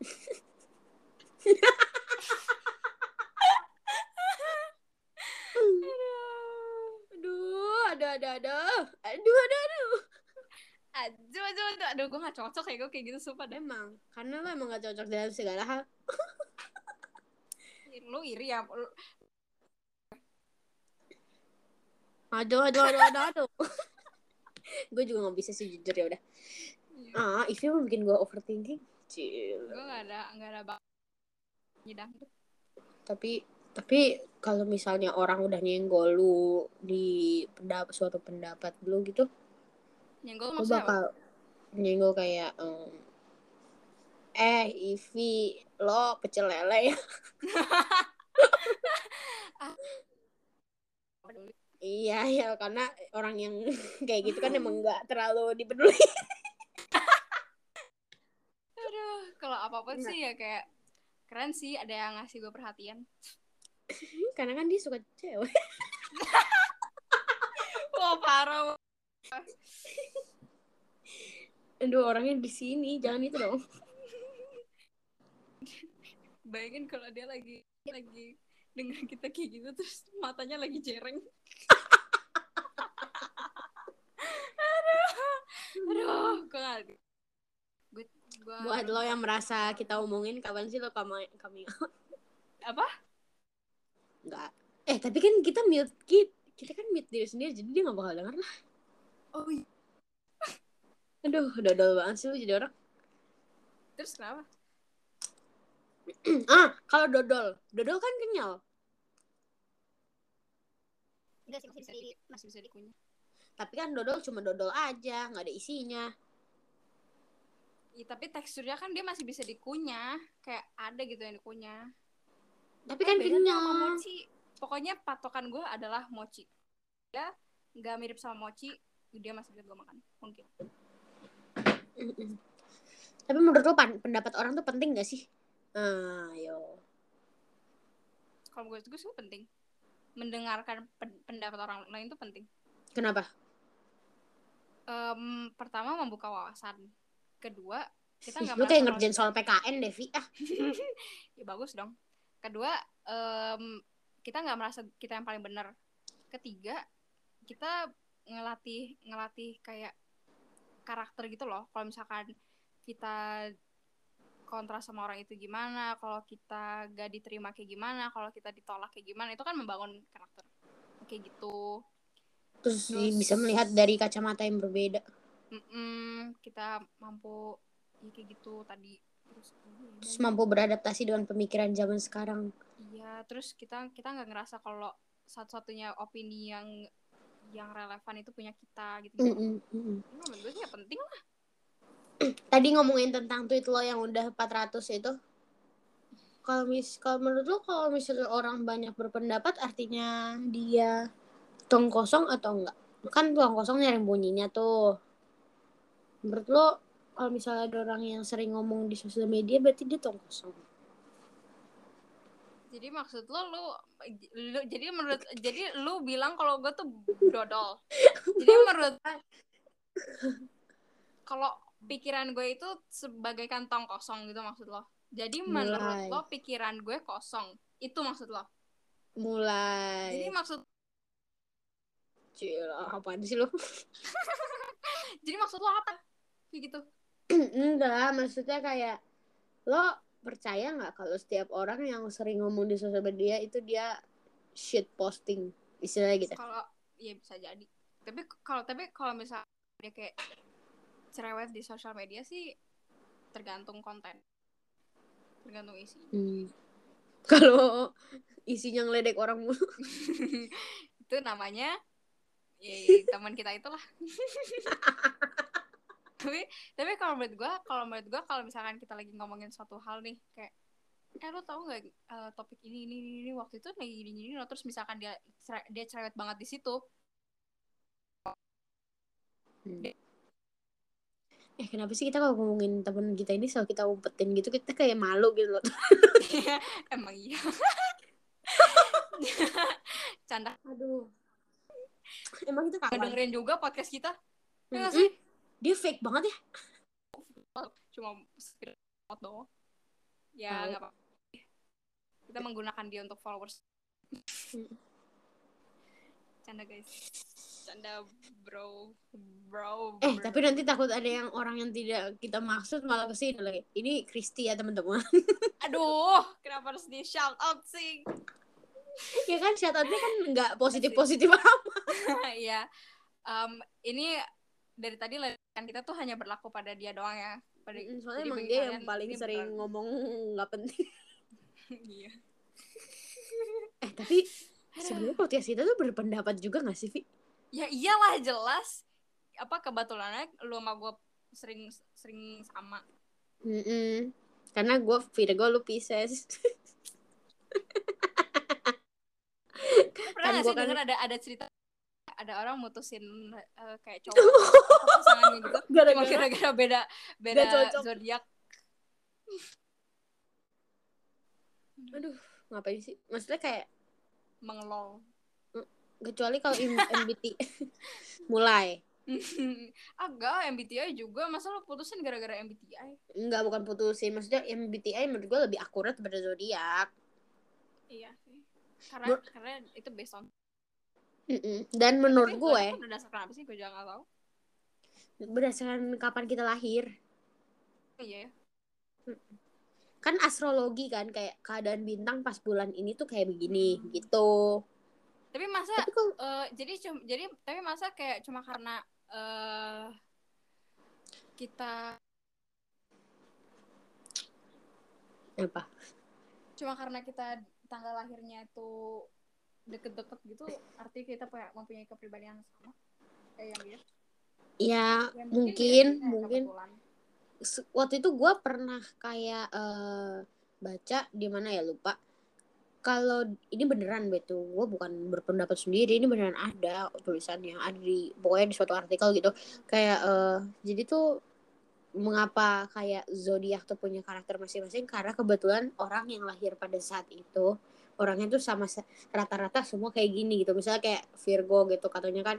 [LAUGHS] Aduh, aduh, aduh, aduh. Aduh, aduh, aduh. aduh aduh aduh aduh gue nggak cocok kayak gue kayak gitu sumpah deh Emang, karena lo emang gak cocok dalam segala hal. lu iri ya lu, Aduh, aduh, aduh, aduh, aduh. [LAUGHS] gue juga gak bisa sih jujur ya udah. Ah, Ivi mau bikin gue overthinking. Cil. gue nggak ada nggak ada bak nyidang Tapi tapi kalau misalnya orang udah nyenggol lu di pendapat suatu pendapat lu gitu, nyenggol lu maksudnya apa? bakal nyenggol kayak em, eh Ivi lo pecel lele ya [LAUGHS] iya ya karena orang yang [LAUGHS] kayak gitu kan emang nggak terlalu dipeduli Aduh, kalau apa-apa Enggak. sih ya kayak keren sih ada yang ngasih gue perhatian. [LAUGHS] karena kan dia suka cewek. [LAUGHS] Wah parah. aduh orangnya di sini. Jangan itu dong. Bayangin kalau dia lagi lagi dengan kita kayak gitu terus matanya lagi jereng. Aduh. Aduh gue gak gue Buat lo yang merasa kita omongin kapan sih lo kami kami apa Enggak. Eh tapi kan kita mute kita, kita kan mute diri sendiri jadi dia gak bakal denger lah. oh iya. Aduh, dodol banget sih lu jadi orang. terus kenapa ah, kalau dodol, dodol kan kenyal. Enggak sih masih bisa di, masih bisa dikunyah Tapi kan dodol cuma dodol aja, nggak ada isinya. Iya, tapi teksturnya kan dia masih bisa dikunyah kayak ada gitu yang dikunyah Tapi kan tuh sama kenyal. mochi pokoknya patokan gue adalah mochi ya nggak mirip sama mochi dia masih bisa gue makan mungkin. Tapi menurut lo pendapat orang tuh penting gak sih? Ah, ayo. kalau gue gue sih penting mendengarkan pen- pendapat orang lain itu penting Kenapa? Em, pertama membuka wawasan kedua kita nggak lu kayak ngerjain soal PKN, Devi. Ah, [LAUGHS] ya bagus dong kedua em, kita nggak merasa kita yang paling benar. Ketiga kita ngelatih ngelatih kayak karakter gitu loh. Kalau misalkan kita kontra sama orang itu gimana kalau kita gak diterima kayak gimana kalau kita ditolak kayak gimana itu kan membangun karakter. Kayak gitu. Terus, Terus- bisa melihat dari kacamata yang berbeda. Mm-mm, kita mampu ya kayak gitu tadi terus Terus mampu beradaptasi dengan pemikiran zaman sekarang. Iya, terus kita kita nggak ngerasa kalau satu-satunya opini yang yang relevan itu punya kita gitu. gitu. Mm-mm, mm-mm. Menurut gue sih ya penting lah. Tadi ngomongin tentang tweet lo yang udah 400 itu. Kalau mis kalau menurut lo kalau misalnya orang banyak berpendapat artinya dia tong kosong atau enggak? Kan tuang kosong nyari bunyinya tuh. Menurut lo kalau misalnya ada orang yang sering ngomong di sosial media berarti dia tong kosong. Jadi maksud lo lu, lu jadi menurut jadi lu bilang kalau gue tuh dodol. jadi menurut [LAUGHS] kalau pikiran gue itu sebagai kantong kosong gitu maksud lo. Jadi menurut Mulai. lo pikiran gue kosong. Itu maksud lo. Jadi Mulai. maksud Cila, apaan sih lo? [LAUGHS] jadi maksud lo apa? Kayak gitu. [CLEARS THROAT] Enggak, maksudnya kayak lo percaya nggak kalau setiap orang yang sering ngomong di sosial media itu dia shit posting istilahnya gitu. kalau ya bisa jadi tapi kalau tapi kalau misalnya dia kayak cerewet di sosial media sih tergantung konten tergantung isi Hmm. [LAUGHS] Kalau isinya ngeledek orang mulu. [LAUGHS] itu namanya ya, ya, teman kita itulah [LAUGHS] tapi tapi kalau menurut gua kalau menurut gua kalau misalkan kita lagi ngomongin suatu hal nih kayak eh lo tau nggak eh, topik ini ini ini, ini waktu itu lagi gini gini loh terus misalkan dia dia cerewet banget di situ Eh kenapa sih kita kalau ngomongin temen kita ini selalu kita umpetin gitu kita kayak malu gitu loh. [LAUGHS] emang iya [LAUGHS] canda Aduh. Emang itu kapan? dengerin juga podcast kita nggak Mm-mm. sih Dia fake banget ya. cuma screenshot doang ya nggak apa kita menggunakan dia untuk followers canda guys canda bro bro Eh bro. tapi nanti takut ada yang orang yang tidak kita maksud malah ke sini lagi. Ini Kristi ya teman-teman. [LAUGHS] aduh kenapa harus di shout out sih ya kan shout outnya kan nggak positif positif [LAUGHS] amat. [LAUGHS] ya Em, ini dari tadi kan kita tuh hanya berlaku pada dia doang ya pada Mm, Soalnya emang dia yang paling sering beneran- ngomong [LAUGHS] nggak penting. [LAUGHS] iya [LAUGHS] Eh tapi sebenarnya podcast kita tuh berpendapat juga gak sih, Vi? ya iyalah jelas apa kebetulannya lu sama gue sering sering sama Mm-mm. Karena gue Virgo, lu Pisces. Lu pernah Kan gak sih kan- denger ada ada cerita ada orang mutusin eh, kayak cowok [LAUGHS] pasangannya gitu. Cuma Gara-gara? Gara-gara beda beda zodiak. Aduh, ngapain sih? Maksudnya kayak mengelol. Kecuali kalau M- MBT [LAUGHS] mulai. [LAUGHS] agak MBTI juga. Masa lo putusin gara-gara MBTI Enggak, bukan putusin. Maksudnya MBTI menurut gue lebih akurat pada zodiak. iya sih. Karena Menur- karena itu based on Mm-mm. dan menurut Tapi gue itu berdasarkan apa sih? Gue tahu. Berdasarkan kapan kita lahir. Iya. Ya kan astrologi kan kayak keadaan bintang pas bulan ini tuh kayak begini gitu. Tapi masa tapi kok eh, jadi cum- jadi tapi masa kayak cuma karena eh kita apa? Cuma karena kita tanggal lahirnya itu deket-deket gitu artinya kita punya mempunyai kepribadian yang sama kayak yang dia. Ya Ya, mungkin ya, mungkin se- waktu itu gue pernah kayak eh, baca di mana ya lupa. Kalau ini beneran betul. Gue bukan berpendapat sendiri ini beneran ada tulisannya ada di pokoknya di suatu artikel gitu. Kayak eh, jadi tuh mengapa kayak zodiak tuh punya karakter masing-masing? Karena kebetulan orang yang lahir pada saat itu orangnya tuh sama sa- rata-rata semua kayak gini gitu. Misalnya kayak Virgo gitu katanya kan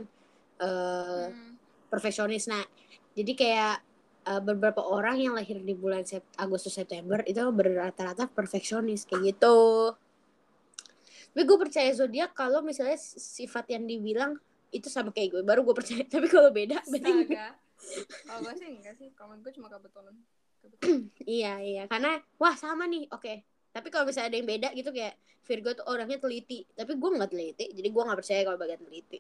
eh Hmm. perfeksionis. Nah jadi kayak uh, beberapa orang yang lahir di bulan Sep- Agustus September itu berrata-rata perfeksionis kayak gitu. Tapi gue percaya zodiak kalau misalnya sifat yang dibilang itu sama kayak gue. Baru gue percaya [LAUGHS] tapi kalau beda berarti kalau gue sih enggak sih. Kalau gue cuma kebetulan kebetulan. [CLEARS THROAT] Iya iya. Karena wah sama nih. Oke tapi kalau misalnya ada yang beda gitu kayak Virgo tuh orangnya teliti. Tapi gue nggak teliti jadi gue nggak percaya kalau bagian teliti.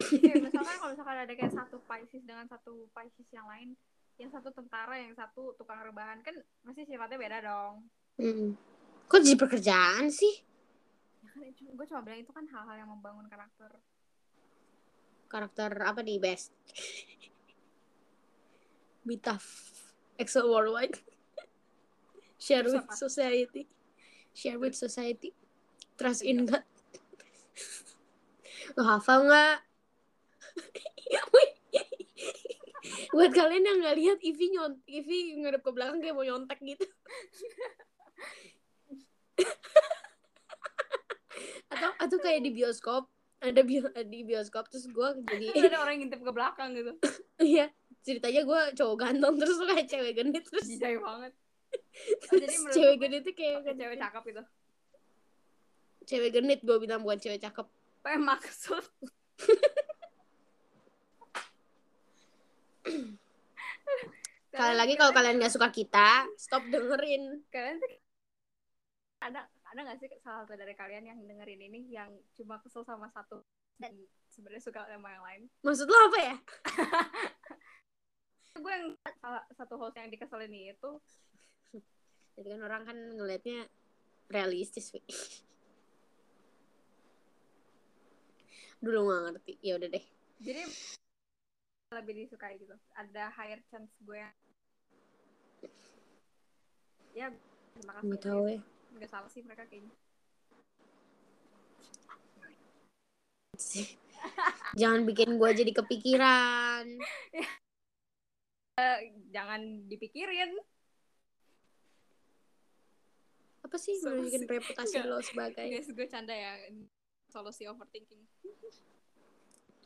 Kayak misalkan kalau misalkan ada kayak satu Pisces dengan satu Pisces yang lain yang satu tentara yang satu tukang rebahan kan pasti sifatnya beda dong. Hmm. kok jadi pekerjaan sih? Ya kan gue cuma bilang itu kan hal-hal yang membangun karakter. Karakter apa nih best? Be tough excel worldwide share with society. Share with society. Trust in God. Lo hafal nggak? [LAUGHS] Buat kalian yang nggak lihat Ivy nyont Ivy ngadep ke belakang kayak mau nyontek gitu. [LAUGHS] Atau atau kayak di bioskop. Ada bio, di bioskop terus gue jadi ada orang yang ngintip ke belakang gitu. [LAUGHS] Iya, ceritanya gue cowok ganteng terus kayak cewek genit terus, jijai banget terus [LAUGHS] jadi cewek gue genit tuh kayak cewek cakep itu cewek genit gue bilang bukan cewek cakep. apa yang maksud [LAUGHS] Kali lagi kalau kalian nggak suka kita, stop dengerin. kalian ada ada nggak sih salah satu dari kalian yang dengerin ini yang cuma kesel sama satu dan sebenarnya suka sama yang lain Maksud lo apa ya? [LAUGHS] gue yang salah satu host yang dikeselin itu Jadi kan orang kan ngelihatnya realistis. Dulu nggak ngerti. Ya udah deh. jadi lebih disukai gitu ada higher chance gue yang ya terima kasih Nggak tahu ya. nggak salah sih mereka kayaknya Jangan bikin gue jadi kepikiran. [LAUGHS] jangan dipikirin Apa sih Solusi. menunjukin reputasi Nggak. lo sebagai? guys gue canda ya solusi overthinking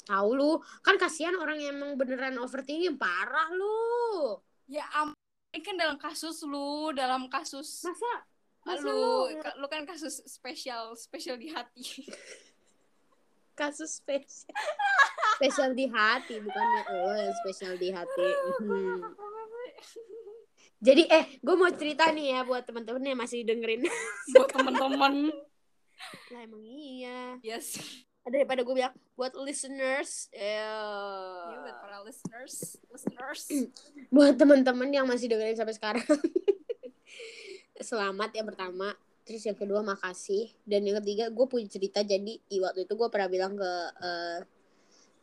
Tahu lu, kan kasihan orang yang emang beneran overthinking parah lu. ya am ini kan dalam kasus lu dalam kasus Masa masa lu lu ka- lu kan kasus spesial spesial di hati [LAUGHS] kasus spesial spesial di hati bukannya lo yang spesial di hati Hmm. Jadi eh gue mau cerita nih ya buat teman-teman yang masih dengerin. [LAUGHS] Buat teman-teman. Lah emang iya. Yes. Daripada gue bilang buat listeners ya eh buat para listeners listeners. [CLEARS THROAT] Buat teman-teman yang masih dengerin sampai sekarang. [LAUGHS] Selamat yang pertama. Terus yang kedua makasih. Dan yang ketiga gue punya cerita. Jadi waktu itu gue pernah bilang ke eh,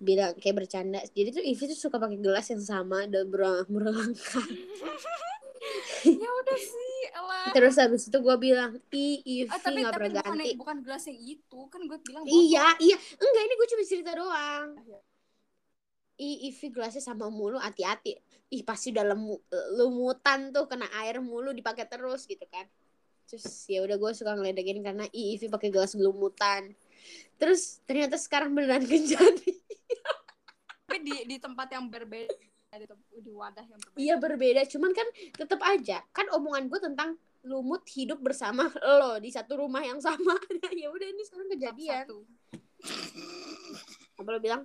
bilang kayak bercanda. Jadi tuh Ivy tuh suka pakai gelas yang sama dan berulang berulang kali [LAUGHS] ya udah sih elah. Terus habis itu gue bilang i ah, tapi nggak pernah bukan ganti. bukan gelas yang itu kan gue bilang iya iya. Enggak ini gue cuma cerita doang. Iya. i Ivy gelasnya sama mulu hati-hati. Ih pasti udah lemu, lumutan tuh kena air mulu dipakai terus gitu kan. Terus ya udah gue suka ngeledekin karena i pakai gelas lumutan terus ternyata sekarang beneran [LAUGHS] kejadian tapi di di tempat yang berbeda tem- di wadah yang berbeda iya berbeda. Cuman kan tetap aja kan omongan gue tentang lumut hidup bersama [LAUGHS] lo di satu rumah yang sama. [LAUGHS] Ya udah ini sekarang kejadian. Apa lo bilang?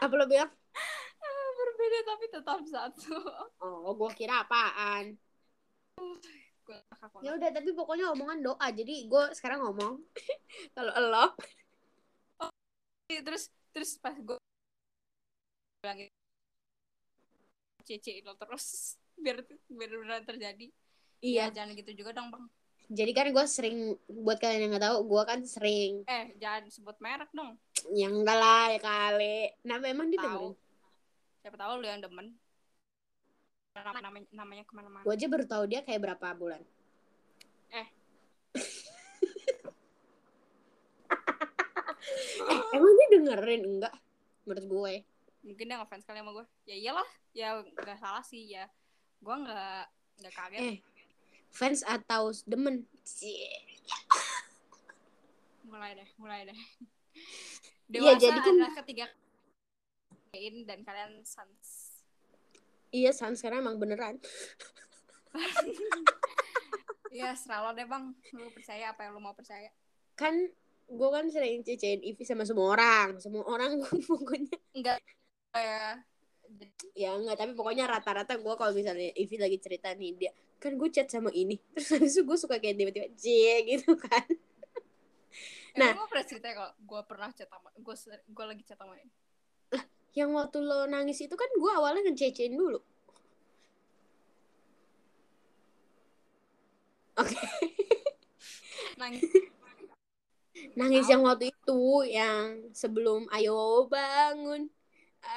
Apa lo bilang? Ah, berbeda tapi tetap satu. Oh gua kira apaan? Ya udah tapi pokoknya omongan doa. Jadi gue sekarang ngomong [LAUGHS] kalau lo terus terus pas gue bilang gitu, cece lo terus [LAUGHS] biar biar beneran terjadi. Iya. Ya, jangan gitu juga dong bang. Jadi kan gue sering buat kalian yang nggak tahu gue kan sering eh jangan sebut merek dong. yang enggak lah ya kali. Nah memang dia tahu. siapa tahu lu yang demen. Nama namanya namanya ke mana-mana. Gue aja baru tahu dia kayak berapa bulan. Eh. [LAUGHS] eh emang dia dengerin? Enggak menurut gue mungkin dia ngefans kali sama gue. Ya iyalah ya nggak salah sih ya. Gue nggak nggak kaget. Eh fans atau demen? Cie. mulai deh mulai deh. [LAUGHS] Iya, dewasa jadi kan- adalah ketiga dan kalian sans iya san sekarang emang beneran. [LAUGHS] Ya serah lo deh bang. Lu percaya apa yang lu mau percaya. Kan gue kan sering cecein Ivy sama semua orang. Semua orang [LAUGHS] pokoknya. Enggak ya ya enggak tapi pokoknya rata-rata gue kalau misalnya Ivy lagi cerita nih dia kan gue chat sama ini. [LAUGHS] Terus habis itu gue suka kayak tiba-tiba cie gitu kan. Nah Nah. gue pernah cerita kalau gue pernah chat sama gue gue lagi chat sama ini. Yang waktu lo nangis itu kan gue awalnya ngececein dulu. Oke. [LAUGHS] Nangis. Nangis Tahu. yang waktu itu yang sebelum ayo bangun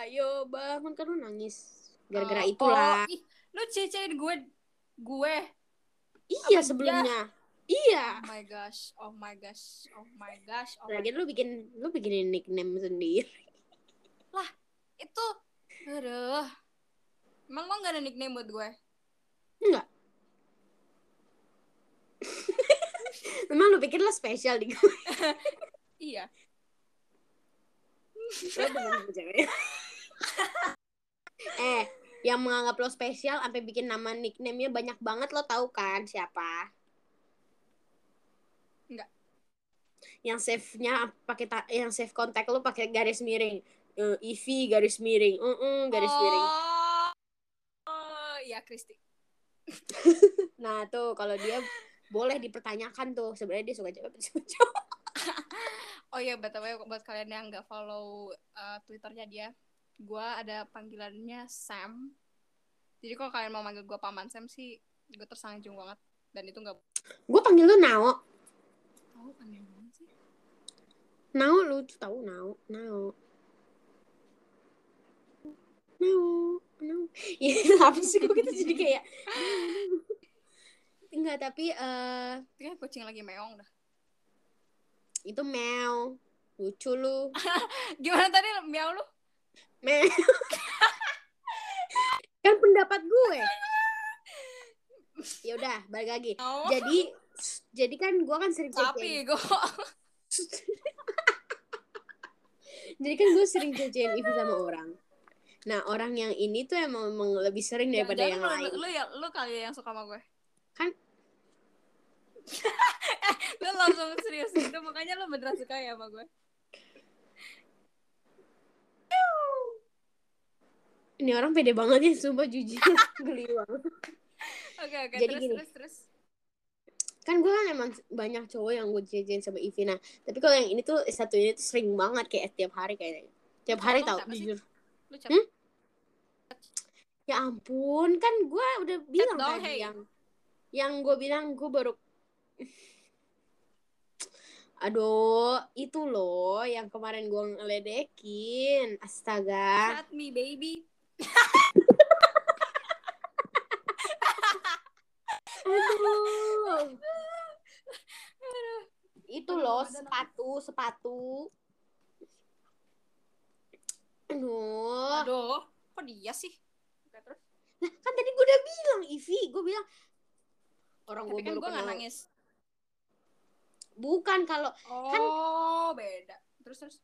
ayo bangun kan lo nangis gara-gara Oh, itulah. oh, ih, lu cecein gue gue. Iya apa sebelumnya. Iya. Oh my gosh oh my gosh oh my gosh oh my Lagian lu bikin lu bikinin nickname sendiri. Itu aduh. Emang lo gak ada nickname buat gue? Enggak Memang [LAUGHS] lu pikir lo spesial di gue. [LAUGHS] Iya. Lo cewek. [LAUGHS] Eh, yang menganggap lo spesial sampai bikin nama nickname-nya banyak banget lo tahu kan siapa? Enggak. Yang save-nya pakai yang save kontak lo pakai garis miring. Eh, Ivy garis miring. Mm garis miring. oh, oh iya Kristi [LAUGHS] Nah, tuh kalau dia boleh dipertanyakan tuh sebenarnya dia suka cewek apa suka cowok. [LAUGHS] oh iya btw buat kalian yang nggak follow uh, twitternya dia gue ada panggilannya Sam jadi kalau kalian mau manggil gue paman Sam sih gue tersanjung banget dan itu nggak Gue panggil lu Nao. kan yang mana sih Nao lu tuh tahu Nao, Nao. Nao, Nao. [LAUGHS] Iya, apa sih kok kita jadi kayak [LAUGHS] Enggak, tapi eh kayak kucing lagi meong dah itu Mel. Lucu lu. [LAUGHS] gimana tadi miau lu Mel. [LAUGHS] kan pendapat gue. Ya udah, balik lagi. oh, Jadi jadi kan gue kan sering tapi gue [LAUGHS] Jadi kan gue sering cecein Ivi sama orang. Nah, orang yang ini tuh emang, emang lebih sering daripada yang lu, lain. lu, ya lu kali yang suka sama gue Kan- [LAUGHS] Eh, lu langsung serius gitu makanya lu beneran suka ya sama gue Ini orang pede banget ya, sumpah jujur. [LAUGHS] Geli banget. oke oke Jadi terus gini. terus terus Kan gue kan emang banyak cowok yang gue cecein sama Ivi. Nah, tapi kalau yang ini tuh satu ini tuh sering banget kayak tiap hari kayaknya. Tiap hari tau, jujur. lu Hmm? Ya ampun, kan gue udah bilang tadi hey. yang yang gue bilang gue baru [LAUGHS] Aduh, itu loh yang kemarin gue ngeledekin. Astaga. chat me baby Aduh. Itu loh sepatu, sepatu. Aduh. aduh kok dia sih terus Nah, kan tadi gue udah bilang, Ivi. Gue bilang orang gue kan gue nangis Bukan kalau oh beda terus terus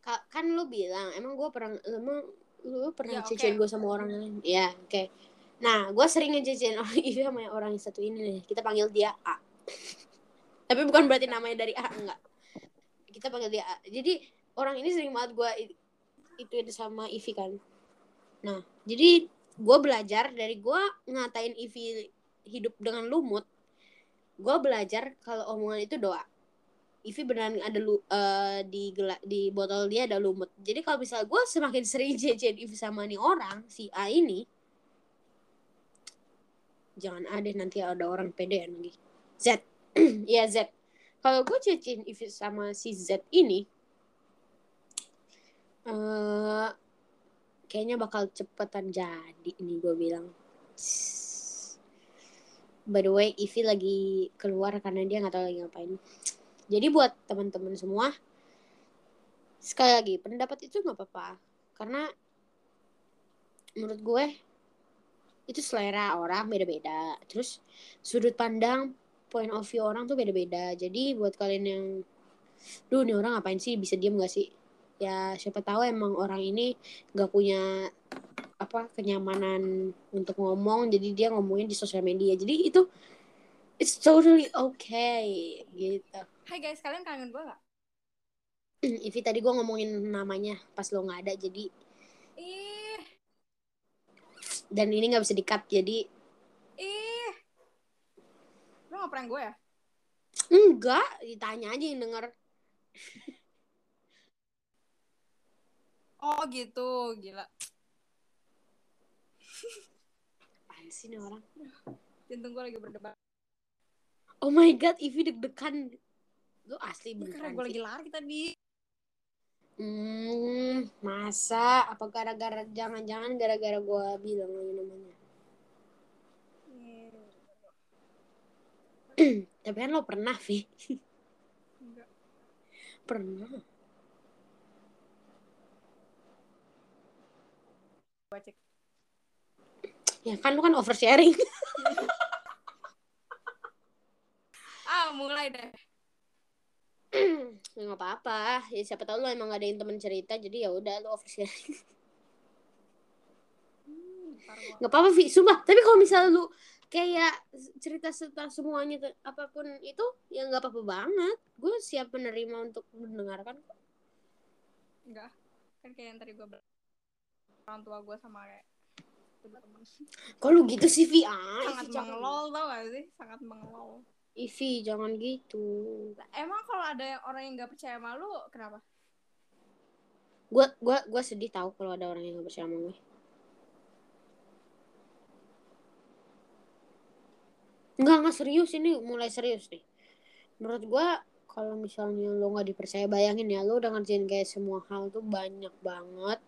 ka- kan lu bilang emang gue pernah emang lu pernah Ya, oke. cecein gue sama orang lain. Ya, oke. Nah, gue sering ngejajain [LAUGHS] orang Ivi sama orang yang satu ini nih. Kita panggil dia A. [LAUGHS] Tapi bukan berarti namanya dari A, enggak. Kita panggil dia A. Jadi orang ini sering banget gue itu itu sama Ivi kan. Nah, jadi gue belajar dari gue ngatain Ivi hidup dengan lumut. Gue belajar kalau omongan itu doa. Ivi beneran ada lu eh, di gela, di botol dia ada lumut. Jadi kalau misalnya gue semakin sering [LAUGHS] jajan Ivi sama nih orang si A ini, jangan ada nanti ada orang pedean lagi. Z, [CLEARS THROAT] ya Z. Kalau gue jajan Ivi sama si Z ini, eh kayaknya bakal cepetan jadi nih gue bilang. By the way, Ivi lagi keluar karena dia nggak tahu lagi ngapain. Jadi buat teman-teman semua, sekali lagi pendapat itu nggak apa-apa, karena menurut gue itu selera orang beda-beda. Terus sudut pandang, point of view orang tuh beda-beda. Jadi buat kalian yang, duh nih orang ngapain sih bisa diem gak sih? Ya siapa tahu emang orang ini nggak punya apa kenyamanan untuk ngomong jadi dia ngomongin di sosial media jadi itu it's totally okay gitu Hai guys, kalian kangen gue gak? Ivi tadi gue ngomongin namanya pas lo nggak ada jadi Ih, dan ini nggak bisa dikat jadi ih. Lu gak prank gue ya? enggak ditanya aja yang denger Oh gitu, gila. apaan sih nih orang Jantung gue lagi berdebar. Oh my god Ivi deg-degan. Lu asli Ya, karena beneran gue lagi lari tadi. hmm masa? Apa gara-gara jangan-jangan gara-gara gue bilang lagi namanya? [CLEARS THROAT] Tapi kan lo pernah Vi. Enggak. pernah. Gue cek. ya kan lu kan oversharing [LAUGHS] Ah, mulai deh. [CLEARS THROAT] nggak apa-apa ya siapa tahu lo emang gak ada yang temen cerita jadi ya udah lo oversharing Hmm, nggak apa-apa Vi sumpah tapi kalau misalnya lu kayak cerita tentang semuanya apa pun itu ya nggak apa-apa banget gue siap menerima untuk mendengarkan kok. Enggak. Kan kayak yang tadi gue bilang. Orang tua gue sama kayak kok lu gitu sih Vi ah, Sangat mengelol tau gak sih? Sangat mengelol. Ivi jangan gitu Emang kalau ada yang- orang yang gak percaya sama lu, kenapa? gue gua gua sedih tahu kalau ada orang yang nggak percaya sama gue Enggak, enggak serius ini mulai serius nih. Menurut gua kalau misalnya lo nggak dipercaya bayangin ya lo udah ngerjain kayak semua hal tuh banyak banget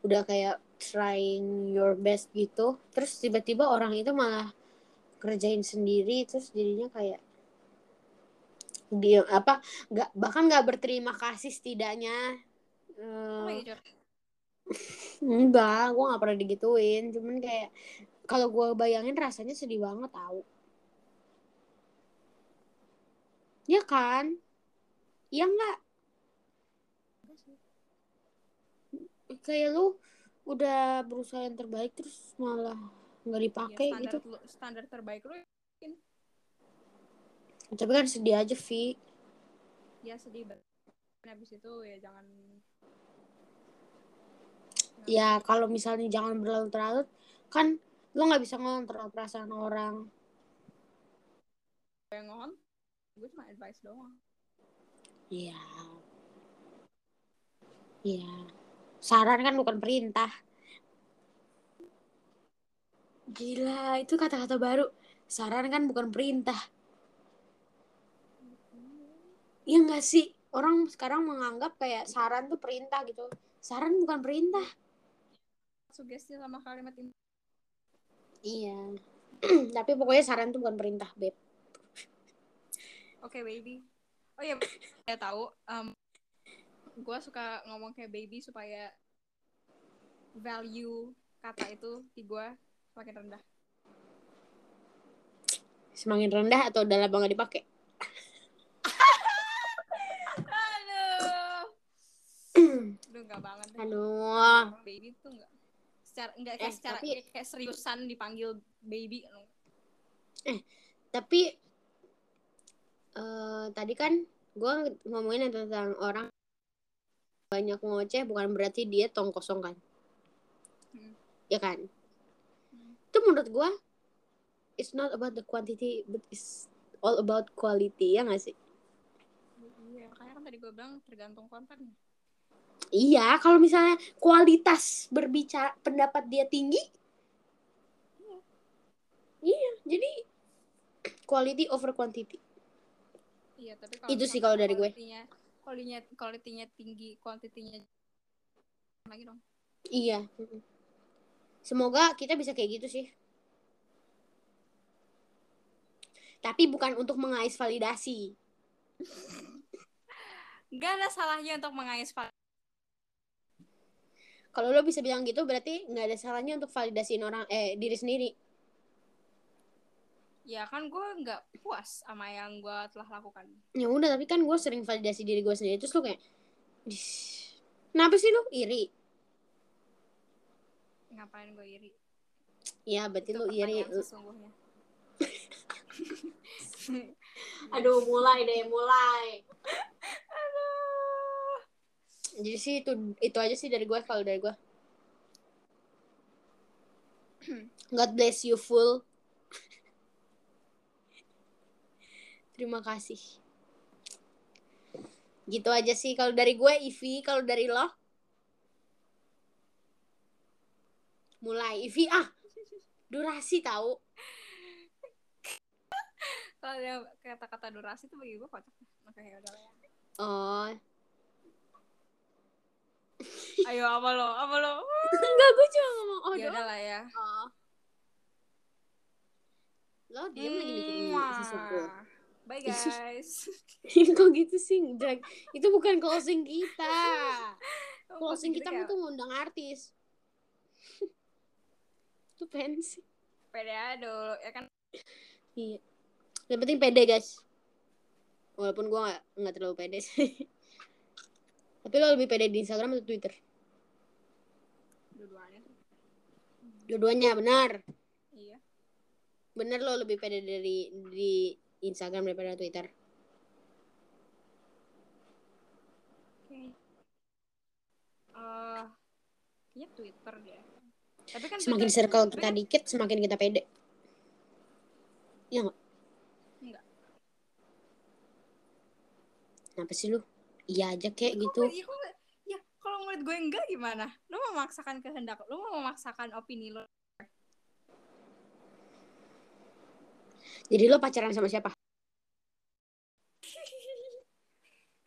udah kayak trying your best gitu terus tiba-tiba orang itu malah kerjain sendiri terus jadinya kayak dia apa nggak bahkan nggak berterima kasih setidaknya. Curhat? [LAUGHS] enggak gue nggak pernah digituin. Cuman kayak kalau gue bayangin rasanya sedih banget tau. Ya kan? Iya nggak? Kayak lu udah berusaha yang terbaik terus malah nggak Ya, dipakai standar, gitu. standar terbaik lu tapi kan sedih aja Vi ya sedih banget. Habis itu ya jangan ya kalau misalnya jangan berlarut-larut kan lo nggak bisa ngontrol perasaan orang yang ngon gue cuma advice doang Iya. Iya. Saran kan bukan perintah. Gila, itu kata-kata baru. Saran kan bukan perintah. Iya nggak sih? Orang sekarang menganggap kayak saran tuh perintah gitu. Saran bukan perintah. sugesti sama kalimat ini Iya. [CLEARS THROAT] Tapi pokoknya saran tuh bukan perintah, Beb. oke baby oh iya saya tahu um, gue suka ngomong kayak baby supaya value kata itu di gue semakin rendah Semakin rendah atau udah lama nggak dipakai? Aduh enggak banget deh. Aduh. baby tuh enggak secara enggak kayak Eh, secara tapi- kayak, kayak seriusan dipanggil baby Tapi eh tadi kan gue ngomongin tentang orang banyak ngoceh bukan berarti dia tong kosong kan. Hmm. Ya kan? Hmm. Itu menurut gue it's not about the quantity but it's all about quality ya gak sih? iya makanya kan tadi gue bilang tergantung konten Iya, kalau misalnya kualitas berbicara pendapat dia tinggi, iya, jadi quality over quantity. iya tapi Itu sih kalau dari gue. quality-nya quality-nya tinggi kuantitinya lagi dong Iya. Semoga kita bisa kayak gitu sih. Tapi bukan untuk mengais validasi. [LAUGHS] nggak ada salahnya untuk mengais val- Kalau lo bisa bilang gitu berarti nggak ada salahnya untuk validasiin orang eh diri sendiri. ya kan gue nggak puas sama yang gue telah lakukan Ya udah, tapi kan gue sering validasi diri gue sendiri terus lo kayak "Dis, Kenapa sih lo iri? ngapain gue iri Ya, berarti itu lo iri. sesungguhnya [LAUGHS] [LAUGHS] Aduh, mulai deh, mulai. Jadi sih itu itu aja sih dari gue kalau dari gue. [CLEARS THROAT] God bless you full. [LAUGHS] Terima kasih. Gitu aja sih. Kalau dari gue Ivi, kalau dari lo? Mulai. Ivi ah! Durasi tahu kalau ada kata-kata durasi tuh bagi gue kocak. Makanya udah lah ya. Oh ayo apa lo? Apa lo? Enggak gue cuma ngomong oh ya lah ya. Oh. Lo diem lagi bikin Mwah. sesuatu bye guys. [LAUGHS] Kok gitu sih Drag? itu bukan closing kita. Closing Gitu kita tuh ngundang artis. Itu pensi pede aja dulu ya kan? Iya. Yang penting pede guys. Walaupun gua nggak nggak terlalu pede sih. [LAUGHS] Tapi lo lebih pede di Instagram atau Twitter dua-duanya sih. Dua-duanya benar. Iya. Benar lo lebih pede dari di Instagram daripada Twitter. Oke. Eh, kayaknya Twitter deh. Tapi kan semakin Twitter- circle kita kan- dikit semakin kita pede. Ya nggak? Enggak. kenapa sih lu? Iya aja kayak gitu. gue- ya, kok- ya, kalau menurut gue enggak gimana? Lu memaksakan kehendak, lu mau memaksakan opini lu. jadi lo pacaran sama siapa